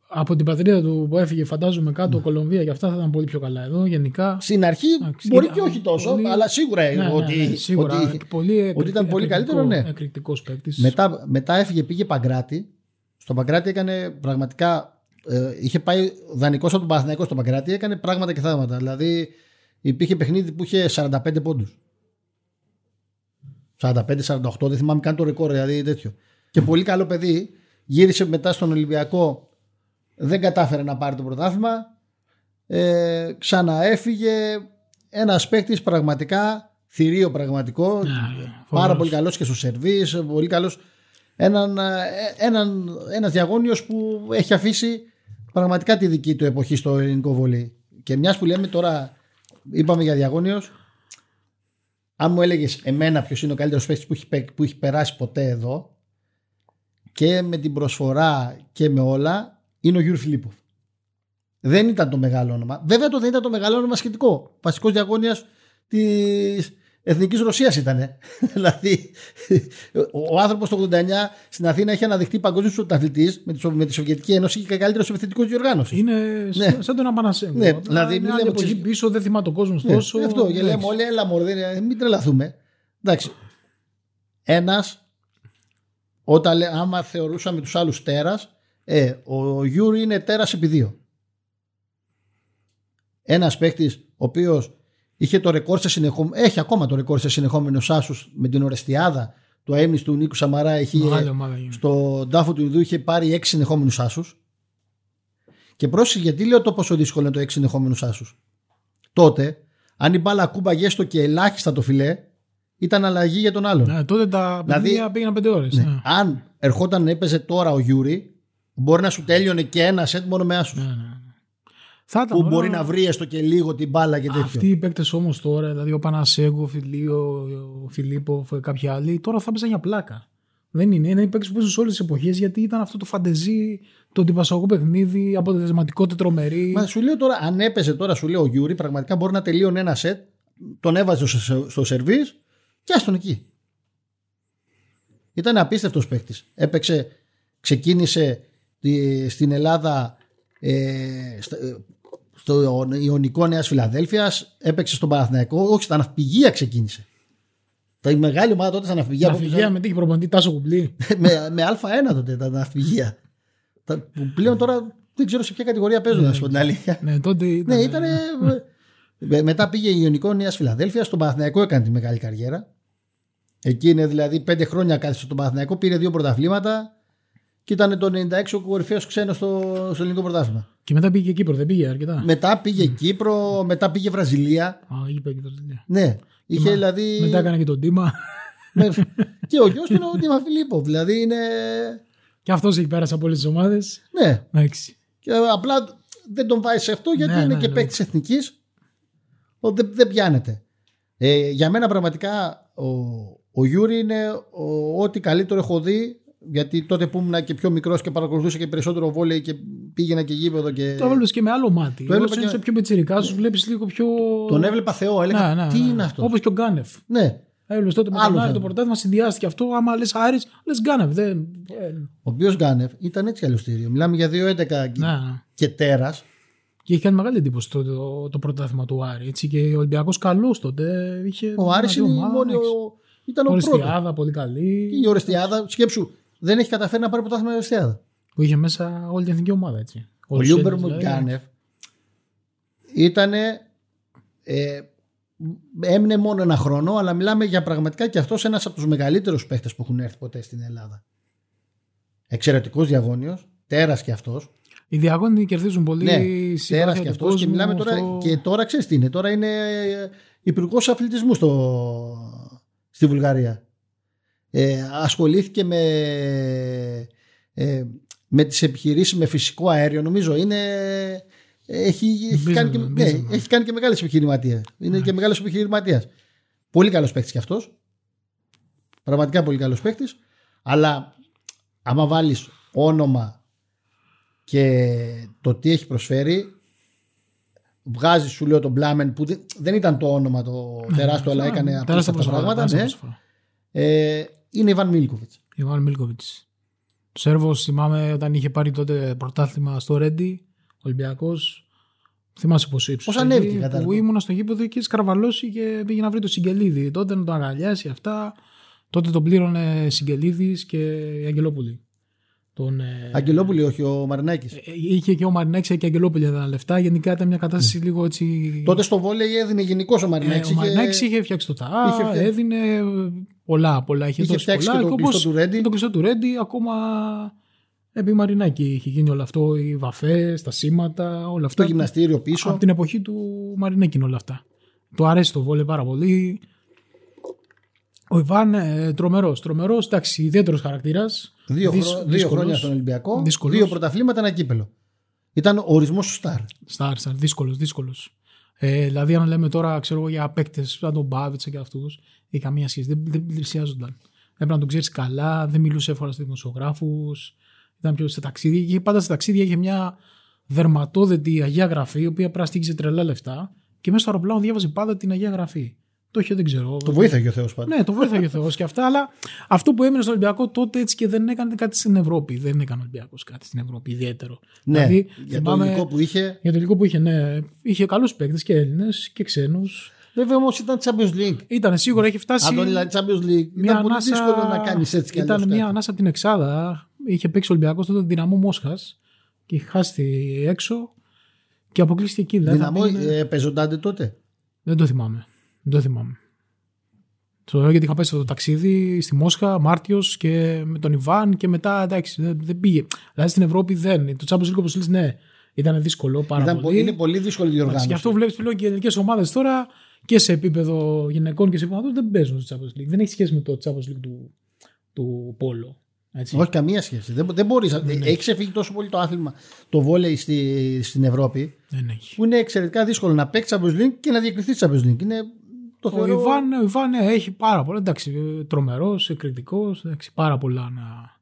από την πατρίδα του που έφυγε, φαντάζομαι Ναι. κάτω, Κολομβία και αυτά θα ήταν πολύ πιο καλά εδώ. Γενικά. Στην αρχή Εντάξει, μπορεί ήταν και όχι τόσο, πολύ- αλλά σίγουρα Ναι, ναι, ότι, ναι, σίγουρα. ότι πολύ ότι ήταν πολύ καλύτερο, ναι. Εκρηκτικός παίκτης. Μετά, μετά έφυγε, πήγε Παγκράτη. Στο Παγκράτη έκανε πραγματικά. Ε, είχε πάει δανεικός από τον Παναθηναϊκό στο Παγκράτη, έκανε πράγματα και θαύματα. Δηλαδή υπήρχε παιχνίδι που είχε 45 πόντους. 45-48, δεν θυμάμαι καν το ρεκόρ, δηλαδή τέτοιο. Και πολύ καλό παιδί. Γύρισε μετά στον Ολυμπιακό, δεν κατάφερε να πάρει το πρωτάθλημα. Ε, ξαναέφυγε. Ένας παίκτης πραγματικά θηρίο πραγματικό. Ναι, πάρα φοβερός. πολύ καλός και στο σερβίς, πολύ καλός. Έναν, ε, έναν, ένας διαγώνιος που έχει αφήσει πραγματικά τη δική του εποχή στο ελληνικό βόλεϊ. Και μιας που λέμε τώρα, είπαμε για διαγώνιος, αν μου έλεγες εμένα ποιος είναι ο καλύτερος παίκτης που έχει, παί- που έχει περάσει ποτέ εδώ και με την προσφορά και με όλα, είναι ο Γιούρι Φιλίποφ. Δεν ήταν το μεγάλο όνομα. Βέβαια το δεν ήταν το μεγάλο όνομα σχετικό. Βασικός διαγώνιος της Εθνικής Ρωσίας ήταν. δηλαδή ο, ο άνθρωπος το 89 στην Αθήνα είχε αναδειχθεί παγκόσμιος πρωταθλητής με, τη Σο- με τη Σοβιετική Ένωση και καλύτερος επιθετικός διοργάνωσης. Είναι Ναι. σαν- σαν τον Απανασένκο. Ναι, Απλά δηλαδή, είναι μην άλλη λέμε εποχή ξέρεις- πίσω, δεν θυμάται ο κόσμος Ναι, τόσο. αυτό και λέμε εντάξει. όλοι, έλα μωρέ, δεν- μην τρελαθούμε. Εντάξει. Ένας, όταν λέ, άμα θεωρούσαμε τους άλλους τέρας, ε, ο Γιούρι είναι τέρας επί δύο. Ένας παίκτης ο οποίος είχε το ρεκόρ σε συνεχόμενο, έχει ακόμα το ρεκόρ σε συνεχόμενους άσους με την Ορεστιάδα, το αίμνης του Νίκου Σαμαρά είχε, Μεγάλη ομάδα γίνεται. στο τάφο του Ινδού είχε πάρει έξι συνεχόμενους άσους. Και πρόσεχε γιατί λέω το πόσο δύσκολο είναι το έξι συνεχόμενους άσους. Τότε, αν η μπάλα κούμπαγε έστω και ελάχιστα το φιλέ, ήταν αλλαγή για τον άλλον. Ναι, τότε τα Δηλαδή- παιχνίδια πήγαιναν πέντε ώρες. Ναι. Αν ερχόταν να έπαιζε τώρα ο Γιούρι, μπορεί να σου τέλειωνε και ένα σετ μόνο με άσους. Ναι, ναι, ναι. Θα ήταν Που ωραίο. μπορεί να βρει έστω και λίγο την μπάλα και τέτοιο. Αυτοί οι παίκτες όμως τώρα, δηλαδή ο Απανασένκο, ο Φιλίο, ο Φιλίποφ, κάποιοι άλλοι, τώρα θα παίζαν για πλάκα. Δεν είναι. Είναι οι παίκτες που παίζουν σε όλες τις εποχές γιατί ήταν αυτό το φαντεζί, το αντιπαραγωγικό παιχνίδι, αποτελεσματικότητα τρομερή. Μα σου λέω τώρα, αν έπαιζε τώρα, σου λέω ο Γιούρι, πραγματικά μπορεί να τελείωνε ένα σετ, τον έβαζε στο, στο σερβίς και άστον εκεί. Ήταν απίστευτος παίκτης. Έπαιξε, ξεκίνησε στη- στην Ελλάδα ε, στο, ε, στο Ιωνικό Νέας Φιλαδέλφιας, έπαιξε στον Παναθηναϊκό, όχι στα ναυπηγεία ξεκίνησε. Τα η μεγάλη ομάδα τότε στα ναυπηγεία. που Ναυπηγεία με τύχη προπονητή Τάσο Κουμπλή. με, με Α1 τότε τα ναυπηγεία. Τα, που πλέον τώρα δεν ξέρω σε ποια κατηγορία παίζουν, να σου πω την αλήθεια. ναι, τότε ήταν. Ναι, ήταν. μετά πήγε η Ιωνικό Νέας Φιλαδέλφια. Στον Παναθηναϊκό έκανε τη μεγάλη καριέρα. Εκεί είναι δηλαδή πέντε χρόνια κάθισε στον Παναθηναϊκό. Πήρε δύο πρωταθλήματα και ήταν το 96 ο κορυφαίος ξένος στο, στο ελληνικό πρωτάθλημα. Και μετά πήγε Κύπρο, δεν πήγε αρκετά. Μετά πήγε Κύπρο, μετά πήγε Βραζιλία. Α, είπε και το ναι. Ναι, είχε μα- δηλαδή. Μετά έκανε και τον Τίμα. με- και ο γιος του είναι ο Τίμα Φιλίππο. Δηλαδή είναι. και αυτός έχει πέρασει από όλες τις ομάδες. Ναι, Εντάξει. Και απλά δεν τον βάζει σε αυτό γιατί Ναι, είναι ναι, και ναι. παίκτης εθνικής. Δεν, δεν πιάνεται. Ε, για μένα πραγματικά ο, ο Γιούρι είναι ο, ό,τι καλύτερο έχω δει. Γιατί τότε που ήμουν και πιο μικρός και παρακολουθούσα και περισσότερο βόλεϊ και πήγαινα και γήπεδο και. Το έβλεπες και με άλλο μάτι. Το έβλεπα Όσο και- είσαι πιο πιτσιρικάς, το βλέπεις λίγο πιο. Τον έβλεπα Θεό. Έλεγα Ναι, ναι, τι ναι. είναι αυτό; Όπως και ο Γκάνεφ. Ναι. Έβλεπες τότε με Άλλο τον Άρη θέμα. το πρωτάθλημα συνδυάστηκε αυτό. Άμα λες Άρης, λες Γκάνεφ. Δεν... ε, Ο οποίος Γκάνεφ ήταν έτσι άλλο θηρίο. Μιλάμε για 2-11 Ναι, ναι. και τέρας. Και είχε κάνει μεγάλη εντύπωση το, το, το πρωτάθλημα του Άρη. Έτσι, και ο Ολυμπιακός καλός τότε. Είχε Ο Άρης δυνατή είναι η ομάδα, μόνη. εντάξει. ο- Ήταν ο πρώτος. Οριστιάδα, πολύ καλή. Η Ορεστιάδα, σκέψου, δεν έχει καταφέρει να πάρει πρωτάθλημα η Ορεστιάδα. Που είχε μέσα όλη την εθνική ομάδα. Έτσι. Ο Όλους Λιούμπερ τους Έλληνες, δηλαδή. Μουγκάνεφ ήταν. Ε, έμεινε μόνο ένα χρόνο, αλλά μιλάμε για πραγματικά και αυτός ένας από τους μεγαλύτερους παίχτες που έχουν έρθει ποτέ στην Ελλάδα. Εξαιρετικός διαγώνιος, τέρας και αυτός. Οι διαγώνοι κερδίζουν πολύ Ναι, συμπάθεια τέρας του και αυτός και κόσμου, μιλάμε τώρα, αυτό- και τώρα ξέρεις τι είναι, τώρα είναι υπουργός αθλητισμού στο, στη Βουλγαρία. Ε, ασχολήθηκε με, ε, με τις επιχειρήσεις με φυσικό αέριο, νομίζω είναι... Έχει, έχει, Businessman, κάνει και, ναι, businessman. έχει κάνει και μεγάλες επιχειρηματίες. Είναι και μεγάλος επιχειρηματίας. Πολύ καλός παίκτης κι αυτός. Πραγματικά πολύ καλός παίκτης. Αλλά άμα βάλεις όνομα και το τι έχει προσφέρει βγάζεις σου λέω τον Μπλάμεν που δεν, δεν ήταν το όνομα το τεράστιο αλλά Ναι, έκανε τεράστια απίστευτα προσφορά, πράγματα τεράστια ναι. προσφορά. ε, είναι Ιβάν Μίλκοβιτς Ιβάν Μίλκοβιτς. Ο Σέρβος, θυμάμαι όταν είχε πάρει τότε πρωτάθλημα στο Ρέντι, Ολυμπιακός. Θυμάσαι πώ ύψος. Πώς ανέβηκε, Που κατάλαβα. ήμουν στο γήπεδο και σκαρβαλώσει και πήγε να βρει το Σιγκελίδη. Τότε να τον αγκαλιάσει αυτά. Τότε τον πλήρωνε Σιγκελίδη και η Αγγελόπουλη. Τον, ε, Αγγελόπουλη όχι ο Μαρινάκης ε, είχε και ο Μαρινάκης και η Αγγελόπουλη έδιναν λεφτά. Γενικά ήταν μια κατάσταση λίγο έτσι. Ναι. τότε στο βόλεϊ έδινε γενικώς ο Ε, Μαρινάκης ο Μαρινάκης είχε φτιάξει το ΤΑ, είχε φτιάξει- έδινε πολλά, πολλά. Είχε, Είχε δώσει φτιάξει πολλά. και το όπως κλειστό του Ρέντι. Το κλειστό του Ρέντι, ακόμα επί Μαρινάκη είχε γίνει όλο αυτό. Οι βαφές, τα σήματα, όλα το αυτά. γυμναστήριο πίσω Από την εποχή του Μαρινάκη είναι όλα αυτά. Το αρέσει το βόλε πάρα πολύ. Ο Ιβάν ε, τρομερός. Τρομερός, εντάξει, ιδιαίτερος χαρακτήρας. δύο, χρο- δύο χρόνια στον Ολυμπιακό Δύσκολος. δύο πρωταθλήματα ένα κύπελο ήταν ο ορισμός του Σταρ Στάρ, στάρ, δύσκολος, δύσκολος. Ε, δηλαδή, αν λέμε τώρα ξέρω εγώ, για παίκτες σαν τον Μπάβιτσα και αυτούς, έχει καμία σχέση. Δεν, δεν πλησιάζονταν. Έπρεπε να τον ξέρεις καλά, δεν μιλούσε εύκολα στους δημοσιογράφους. Ήταν πιο σε ταξίδια. Και πάντα σε ταξίδια είχε μια δερματόδετη Αγία Γραφή, η οποία πράστηκε τρελά λεφτά. Και μέσα στο αεροπλάνο διάβαζε πάντα την Αγία Γραφή. Το είχε, δεν ξέρω. το βοήθαγε ο Θεός πάντα Ναι, το βοήθαγε ο Θεός και αυτά, αλλά αυτό που έμεινε στον Ολυμπιακό τότε έτσι και δεν έκανε κάτι στην Ευρώπη. Δεν έκανε ο Ολυμπιακός κάτι στην Ευρώπη ιδιαίτερο. ναι, Δηλαδή, για το θυμάμαι- υλικό που είχε για το υλικό που είχε, ναι. Είχε καλούς παίκτες και Έλληνες και ξένους. Βέβαια όμως ήταν Champions League Ήταν σίγουρα, έχει φτάσει. αν το λέει Champions League μια ήταν πολύ ανάσα- δύσκολο να κάνεις έτσι κι αλλιώς Ήταν μια κάτι. ανάσα από την Εξάδα. Είχε παίξει ο Ολυμπιακός τότε τον δυναμό Μόσχας και είχε χάσει έξω και αποκλείστηκε εκεί. Δηλαδή, θα Δυναμό πήγαινε- ε, παίζοντάντε τότε; Δεν το θυμάμαι. Δεν το θυμάμαι. Το λέω γιατί είχα πέσει στο ταξίδι στη Μόσχα, Μάρτιος και με τον Ιβάν και μετά εντάξει, δεν, δεν πήγε. Δηλαδή στην Ευρώπη δεν. Το Champions League, όπως λες, ναι, ήταν δύσκολο πάρα Ήταν, πολύ. είναι πολύ δύσκολη η Εντάξει, διοργάνωση Γι' αυτό βλέπεις πλέον και οι ελληνικές ομάδες τώρα και σε επίπεδο γυναικών και σε επίπεδο ανδρών δεν παίζουν στο Champions League. Δεν έχει σχέση με το Champions League του, του Πόλο. Έτσι. Όχι καμία σχέση. Δεν, δεν μπορείς, έχει ξεφύγει τόσο πολύ το άθλημα το βόλεϊ στη, στην Ευρώπη Δεν έχει. που είναι εξαιρετικά δύσκολο να παίξει Champions League και να διακριθεί Champions League. Είναι, το Ο θεωρώ... Ιβάν, ο Ιβάν ναι, έχει πάρα πολλά. Εντάξει, τρομερός, εκρηκτικό, πάρα πολλά να,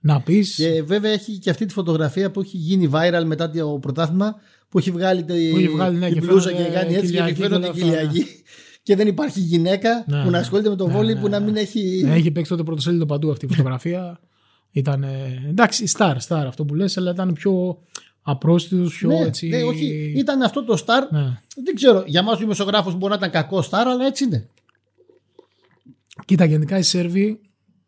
να πεις. Και βέβαια έχει και αυτή τη φωτογραφία που έχει γίνει viral μετά το πρωτάθλημα που έχει βγάλει, τη, έχει βγάλει, ναι, την και μπλούζα και φαίνονται κάνει έτσι και κοιλιακή φαίνονται και όλα αυτά, κοιλιακή. Και δεν υπάρχει γυναίκα Ναι, που να ναι. ασχολείται με το Ναι, βόλεϊ ναι, που να ναι. μην έχει. Έχει παίξει τότε πρωτοσέλιδο παντού αυτή η φωτογραφία. Ήταν, εντάξει, star, star αυτό που λες, αλλά ήταν πιο απρόστιτος, πιο ναι, έτσι... ναι, όχι, ήταν αυτό το star. Ναι. Δεν ξέρω, για μας ο δημοσιογράφος μπορεί να ήταν κακό star, αλλά έτσι είναι. Κοίτα, γενικά οι Σέρβοι,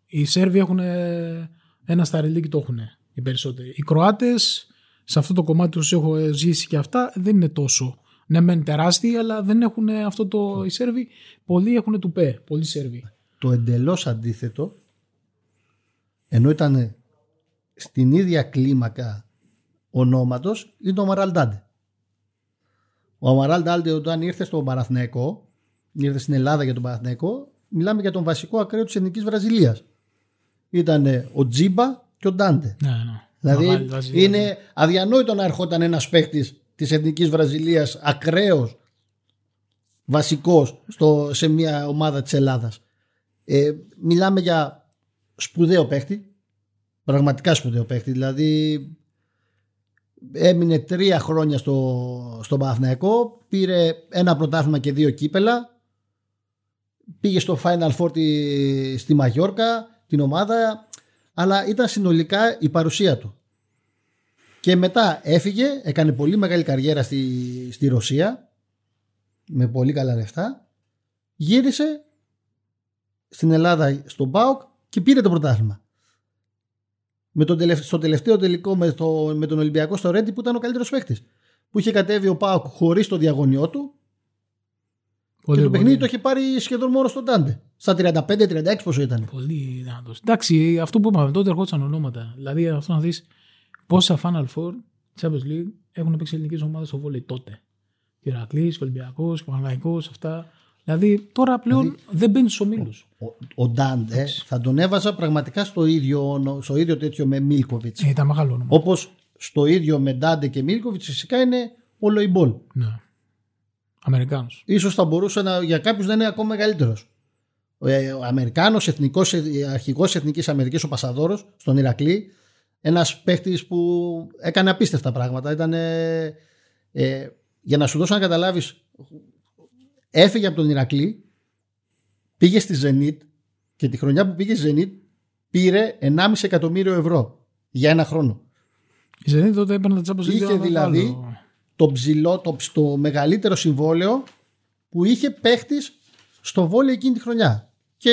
οι Σέρβοι έχουν ε, ένα σταριλίκι το έχουν οι περισσότεροι. Οι Κροάτες, σε αυτό το κομμάτι τους έχω ζήσει και αυτά, δεν είναι τόσο. Ναι, μεν τεράστιοι, αλλά δεν έχουν αυτό το. Οι Σέρβοι, πολλοί έχουν του ΠΕ. Πολλοί Σέρβοι. Το εντελώς αντίθετο, ενώ ήταν στην ίδια κλίμακα ονόματος, είναι ο Αμαραλντάντε. Ο Αμαραλντάντε όταν ήρθε στο Παναθηναϊκό, ήρθε στην Ελλάδα για τον Παναθηναϊκό, μιλάμε για τον βασικό ακραίο της Εθνικής Βραζιλίας. Ήταν ο Τζίμπα και ο Ντάντε. Ναι, ναι. Δηλαδή Μεγάλη Βραζιλία, είναι αδιανόητο να ερχόταν ένας παίκτης της Εθνικής Βραζιλίας ακραίος βασικός στο, σε μια ομάδα της Ελλάδας. Ε, μιλάμε για σπουδαίο παίκτη, πραγματικά σπουδαίο παίκτη. Δηλαδή έμεινε τρία χρόνια στο, στο Παναθηναϊκό, πήρε ένα πρωτάθλημα και δύο κύπελα, πήγε στο Final Four τη- στη Μαγιόρκα, την ομάδα, αλλά ήταν συνολικά η παρουσία του. Και μετά έφυγε, έκανε πολύ μεγάλη καριέρα στη, στη Ρωσία, με πολύ καλά λεφτά, γύρισε στην Ελλάδα στον ΠΑΟΚ και πήρε το πρωτάθλημα. Με τον τελευταίο, στο τελευταίο τελικό με, το, με τον Ολυμπιακό στο Ρέντι που ήταν ο καλύτερος παίκτης. Που είχε κατέβει ο ΠΑΟΚ χωρίς το διαγωνιό του Πολύ, και το πολύ. παιχνίδι το είχε πάρει σχεδόν μόνο στον Τάντε. Στα 35-36 πόσο ήταν. Πολύ δυνατός. Εντάξει, αυτό που είπαμε τότε ερχόντουσαν ονόματα. Δηλαδή αυτό να δεις πόσα Final Four Champions League έχουν παίξει ελληνικές ομάδες στο βόλεϊ τότε. Και ο Ηρακλή, και ο Ολυμπιακός, και ο Παναγικό, αυτά. Δηλαδή τώρα πλέον δεν μπαίνει στους ομίλους. Ο, ο Ντάντε θα τον έβαζα πραγματικά στο ίδιο, όνο- στο ίδιο τέτοιο με Μίλκοβιτς. Ε, ήταν μεγάλο όνομα. Όπως στο ίδιο με Ντάντε και Μίλκοβιτς φυσικά είναι ο Λοϊμπόλ. Ναι. Αμερικάνος. Ίσως θα μπορούσε να, για κάποιους να είναι ακόμα μεγαλύτερος. Ο, ε, ο Αμερικάνος, αρχηγός Εθνικής Αμερικής, ο Πασαδόρος, στον Ηρακλή, ένας παίχτης που έκανε απίστευτα πράγματα. Ήταν, ε, ε, για να σου δώσω να καταλάβεις, έφυγε από τον Ηρακλή, πήγε στη Zenit και τη χρονιά που πήγε στη Zenit πήρε 1,5 εκατομμύριο ευρώ για ένα χρόνο. Η Ζενή τότε έπαιρνε τα Champions League. Είχε ένα δηλαδή μεγάλο. Το ψηλό, το, ψ- το μεγαλύτερο συμβόλαιο που είχε παίχτης στο βόλιο εκείνη τη χρονιά. Και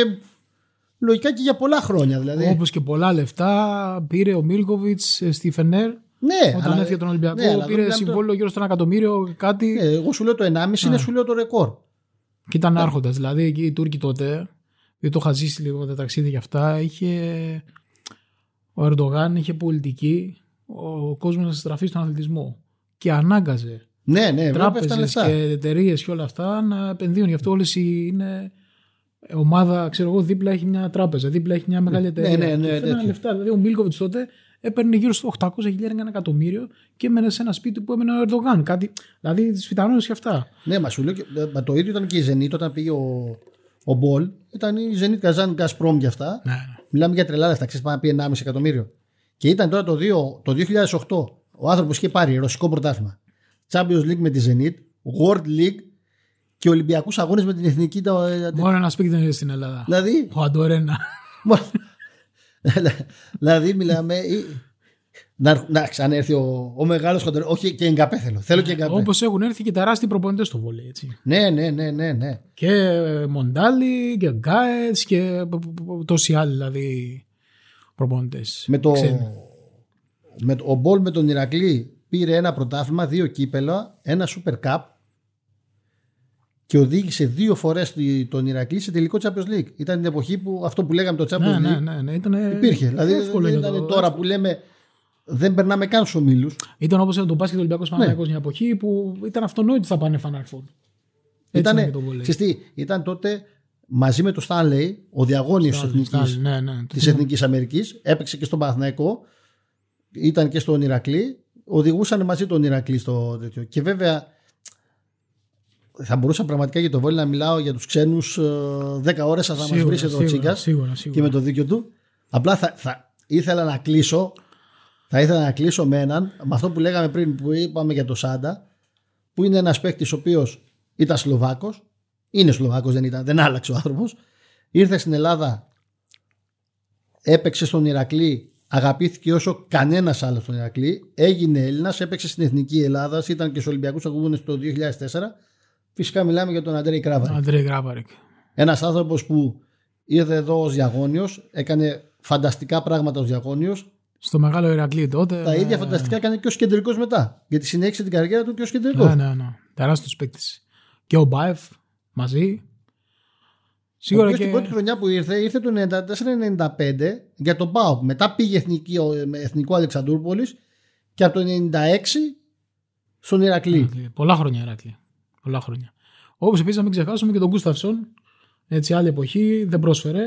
λογικά και για πολλά χρόνια δηλαδή. Όπως και πολλά λεφτά πήρε ο Μίλκοβιτς στη Φενέρ. ναι, Όταν έφυγε τον Ολυμπιακό, ναι, αλλά εδώ πήρε μιλάμε συμβόλαιο γύρω στο ένα εκατομμύριο, κάτι. τώρα- ναι, εγώ σου λέω το 1,5 είναι σου λέω το ρεκόρ. Και ήταν άρχοντας. Δηλαδή εκεί οι Τούρκοι τότε, δεν το είχα ζήσει λίγο τα ταξίδια και αυτά, είχε. Ο Ερντογάν είχε πολιτική, ο κόσμος να στραφεί στον αθλητισμό. Και ανάγκαζε Ναι, ναι, βέβαια τράπεζες έφτανε λεφτά. και εταιρείες και όλα αυτά να επενδύουν. Γι' αυτό όλες είναι ομάδα, ξέρω εγώ, δίπλα έχει μια τράπεζα, δίπλα έχει μια μεγάλη εταιρεία. ναι, ναι, Και φέρνανε τέτοιο. λεφτά. Δηλαδή ο Μίλκοβιτς τότε έπαιρνε γύρω στο 800 χιλιάδε ένα εκατομμύριο και έμενε σε ένα σπίτι που έμενε ο Ερντογάν. Κάτι, δηλαδή τις φυτανώνε και αυτά. Ναι, μα σου λέω και, μα το ίδιο ήταν και η Zenit όταν πήγε ο, ο Μπολ. Ήταν η Zenit Καζάν Gazprom για αυτά. Ναι, ναι. Μιλάμε για τρελά λεφτά. Ξέρεις, πάμε να πει 1,5 εκατομμύριο. Και ήταν τώρα το, 2, το 2008 ο άνθρωπος είχε πάρει ρωσικό πρωτάθλημα. Champions League με τη Zenit, World League και Ολυμπιακούς αγώνες με την εθνική. Το, Μόνο ένας σπίτι δεν είναι στην Ελλάδα. δηλαδή, Ο Αντορένα. δηλαδή μιλάμε. ή- Να, να ξανέρθει ο, ο μεγάλος χοντρό. Όχι και εγκαπέ θέλω. Θέλω και εγκαπέ. Όπως έχουν έρθει και τεράστιοι προπονητές στο βόλεϊ. Έτσι. Ναι, ναι, ναι, ναι, ναι. Και Μοντάλι και Γκάετς και τόσοι άλλοι δηλαδή προπονητές. Με το, με το, ο Μπολ με τον Ηρακλή πήρε ένα πρωτάθλημα, δύο κύπελα, ένα Super Cup και οδήγησε δύο φορές τον Ηρακλή σε τελικό Champions League. Ήταν την εποχή που αυτό που λέγαμε το Champions Ναι, League ναι, ναι, ναι, ήταν υπήρχε. Δηλαδή εύκολο δεν για ήταν το- τώρα που λέμε δεν περνάμε καν στους ομίλους. Ήταν όπως το μπάσκετ Ολυμπιακός Ναι. Παναθηναϊκός μια εποχή που ήταν αυτονόητο ότι θα πάνε Final Four. Έτσι Ήτανε, είναι και το βόλεϊ. ξέρεις τι, ήταν τότε μαζί με το Stanley, ο διαγώνιος της Στάλι, Εθνικής, Ναι, ναι. της Εθνικής Αμερικής, έπαιξε και στον Παναθηναϊκό, ήταν και στον Ηρακλή, οδηγούσαν μαζί τον Ηρακλή στο τέτοιο. Και βέβαια θα μπορούσα πραγματικά για το βόλιο να μιλάω για τους ξένους ε, 10 ώρες θα μας Σίγουρα, βρει εδώ ο σίγουρα, Τσίγκας Σίγουρα, και σίγουρα. με το δίκιο του. Απλά θα, θα ήθελα να κλείσω θα ήθελα να κλείσω με έναν με αυτό που λέγαμε πριν που είπαμε για το Σάντα που είναι ένας παίκτης ο οποίος ήταν Σλοβάκος είναι Σλοβάκος δεν ήταν, δεν άλλαξε ο άνθρωπος ήρθε στην Ελλάδα έπαιξε στον Ηρακλή αγαπήθηκε όσο κανένας άλλος στον Ηρακλή. Έγινε Έλληνας, έπαιξε στην Εθνική Ελλάδα, ήταν και στους Ολυμπιακούς Αγώνε το 2004. Φυσικά μιλάμε για τον Αντρέη Κράβαρη. Αντρέη Κράβαρη. Ένας άνθρωπος που ήρθε εδώ ως διαγώνιος, έκανε φανταστικά πράγματα ως διαγώνιος. Στο μεγάλο Ηρακλή τότε. Τα ίδια φανταστικά έκανε και ως κεντρικός μετά. Γιατί συνέχισε την καριέρα του και ως κεντρικός. Ναι, ναι, ναι. Τεράστιος παίκτης. Και ο Μπάεφ μαζί. Σίγουρα και... την πρώτη χρονιά που ήρθε, ήρθε το 94-95 για τον ΠΑΟΚ. Μετά πήγε εθνική, εθνικό Αλεξανδρούπολης και από το 96 στον Ηρακλή. Πολλά χρόνια Ηρακλή. Πολλά χρόνια. Όπως επίσης να μην ξεχάσουμε και τον Γκούσταυσον. Έτσι, άλλη εποχή, δεν πρόσφερε.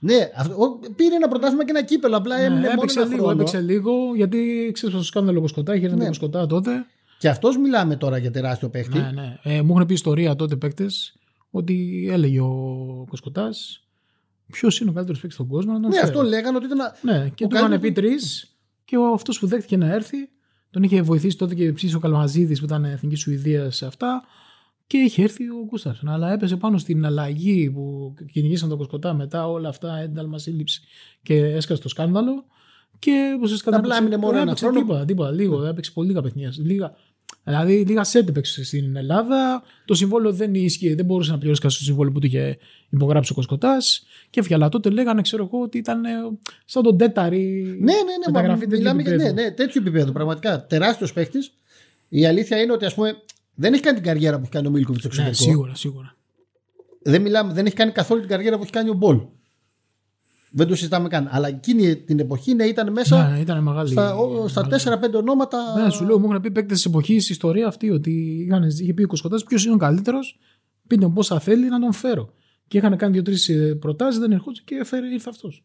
Ναι, αυτό, πήρε ένα πρωτάθλημα και ένα κύπελο. Απλά ναι, έμεινε έπαιξε μόνο λίγο, χρόνο. έπαιξε λίγο, γιατί ξέρεις πώ σκάνδαλο Κοσκοτά, είχε ναι. Κοσκοτά τότε. Και αυτός μιλάμε τώρα για τεράστιο παίχτη. Ναι, ναι. Ε, μου έχουν πει ιστορία τότε παίκτες ότι έλεγε ο Κοσκοτάς ποιος είναι ο καλύτερος παίκτης στον κόσμο. Να τον ναι, φέρει. αυτό λέγανε ότι ήταν. Ναι, και του είχαν πει τρεις και αυτός που δέχτηκε να έρθει τον είχε βοηθήσει τότε και ψήσει ο Καλμαζίδης που ήταν εθνικής Σουηδίας σε αυτά. Και είχε έρθει ο Γκούσταρσον. Αλλά έπεσε πάνω στην αλλαγή που κυνηγήσαν τον Κοσκοτά μετά όλα αυτά, ένταλμα σύλληψη και έσκασε το σκάνδαλο. Και όπως έσκασε. Απλά έμεινε μόνο ένα χρόνο. Τίποτα, τίποτα, λίγο. Έπαιξε πολύ λίγα παιχνίδια. Λίγα, δηλαδή, λίγα σετ έπαιξε στην Ελλάδα. Το συμβόλαιο δεν ίσχυε, δεν μπορούσε να πληρώσει κάποιο το συμβόλαιο που του είχε υπογράψει ο Κοσκοτάς. Και έφυγε. Αλλά τότε λέγανε, ξέρω εγώ, ότι ήταν ε, σαν τον τέταρη. Ναι, ναι, ναι. Μα, μιλάμε για ναι, ναι, τέτοιο επίπεδο. Πραγματικά τεράστιος παίχτη. Η αλήθεια είναι ότι ας πούμε δεν έχει κάνει την καριέρα που έχει κάνει ο Μίλκοβιτς στο Ναι, εξωτερικό. σίγουρα, σίγουρα. δεν, μιλάμε, δεν έχει κάνει καθόλου την καριέρα που έχει κάνει ο Μπολ. Δεν το συζητάμε καν. Αλλά εκείνη την εποχή ναι, ήταν μέσα Ναι, ναι, ήταν μεγάλη. στα, ο- στα μεγάλη. 4-5 ονόματα. Ναι, σου λέω, μου έχουν πει παίκτες της εποχής η ιστορία αυτή ότι είχαν, είχε πει ο Κοσκοτάς ποιος είναι ο καλύτερος, πείτε μου πόσα θέλει να τον φέρω. Και είχαν κάνει δύο-τρεις προτάσεις, δεν ερχόταν και έφερε, ήρθε αυτός.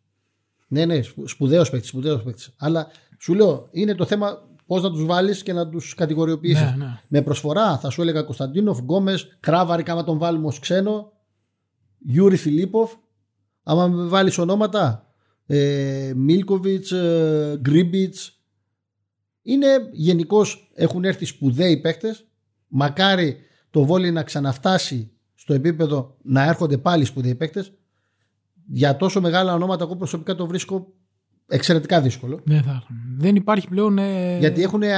Ναι, ναι, σπουδαίος παίκτης. Σπουδαίος παίκτης. Αλλά σου λέω, είναι το θέμα πώς να τους βάλεις και να τους κατηγοριοποιήσεις. Ναι, ναι. Με προσφορά θα σου έλεγα Κωνσταντίνοφ, Γκόμες, Κράβαρη, άμα τον βάλουμε ως ξένο, Γιούρι Φιλίπποφ. Άμα με βάλεις ονόματα, ε, Μίλκοβιτς, ε, Γκρίμπιτς. Είναι γενικώς έχουν έρθει σπουδαίοι παίκτες. Μακάρι το βόλεϊ να ξαναφτάσει στο επίπεδο να έρχονται πάλι σπουδαίοι παίκτες. Για τόσο μεγάλα ονόματα, εγώ προσωπικά το βρίσκω εξαιρετικά δύσκολο. Δεν, θα, έχουν. δεν υπάρχει πλέον. Ε, Γιατί έχουν ε,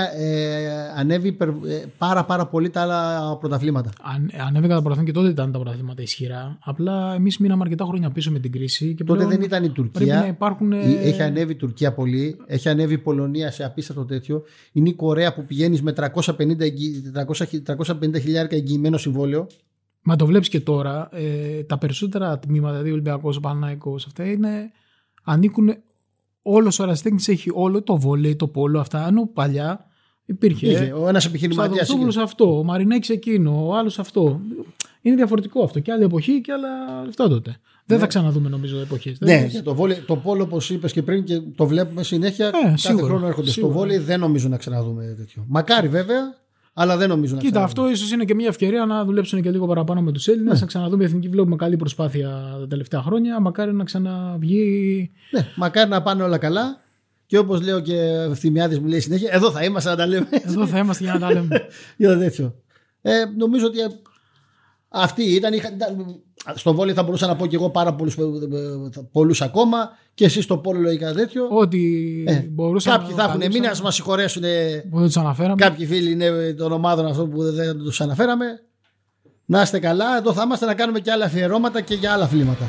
ανέβει υπερ- ε, πάρα πάρα πολύ τα άλλα πρωταθλήματα. αν, ανέβηκαν τα πρωταθλήματα και τότε ήταν τα πρωταθλήματα ισχυρά. Απλά εμείς μείναμε αρκετά χρόνια πίσω με την κρίση. Και Τότε πλέον δεν ήταν η Πρέπει Τουρκία. να υπάρχουν. ε, Η- Έχει ανέβει η Τουρκία πολύ. Έχει ανέβει η Πολωνία σε απίστευτο τέτοιο. Είναι η Κορέα που πηγαίνεις με 350, εγγυ- 300 350 χιλιάρικα εγγυημένο συμβόλαιο. Μα το βλέπεις και τώρα. Ε, τα περισσότερα τμήματα, δηλαδή ο Ολυμπιακός, ο Παναναϊκός, αυτά είναι, ανήκουν. Όλος ο αεραστέχνη έχει όλο το βόλεϊ, το πόλο, αυτά. Ενώ παλιά υπήρχε. Είχε ο ένας επιχειρηματίας. Σαδοξόπουλο αυτό, ο Μαρινέκης εκείνο, ο άλλος αυτό. Είναι διαφορετικό αυτό. Και άλλη εποχή και άλλα λεφτά τότε. Δεν θα ξαναδούμε νομίζω εποχές. Ναι, για το, βόλεϊ, το πόλο όπως είπες και πριν και το βλέπουμε συνέχεια. κάθε σίγουρα, χρόνο έρχονται σίγουρα. στο βόλεϊ. Δεν νομίζω να ξαναδούμε τέτοιο. Μακάρι βέβαια, αλλά δεν νομίζω να Κοίτα, ξαναδούμε. αυτό ίσως είναι και μια ευκαιρία να δουλέψουν και λίγο παραπάνω με τους Έλληνες. Να ξαναδούμε η εθνική. Βλέπουμε καλή προσπάθεια τα τελευταία χρόνια. Μακάρι να ξαναβγεί. Ναι, μακάρι να πάνε όλα καλά. Και όπως λέω και ο Ευθυμιάδης μου λέει συνέχεια, εδώ θα είμαστε να τα λέμε. Εδώ θα είμαστε για να τα λέμε. για το τέτοιο. Ε, νομίζω ότι αυτή ήταν. είχα- ήταν στο βόλιο θα μπορούσα να πω και εγώ πάρα πολλούς πολλούς ακόμα. Και εσεί στο πόλο λογικά τέτοιο. Ό,τι Ε, μπορούσαμε. Κάποιοι θα έχουν μείνει, α μας συγχωρέσουν. Που δεν τους αναφέραμε. Κάποιοι φίλοι είναι των ομάδων αυτών που δεν τους αναφέραμε. Να είστε καλά. Εδώ θα είμαστε να κάνουμε και άλλα αφιερώματα και για άλλα αθλήματα.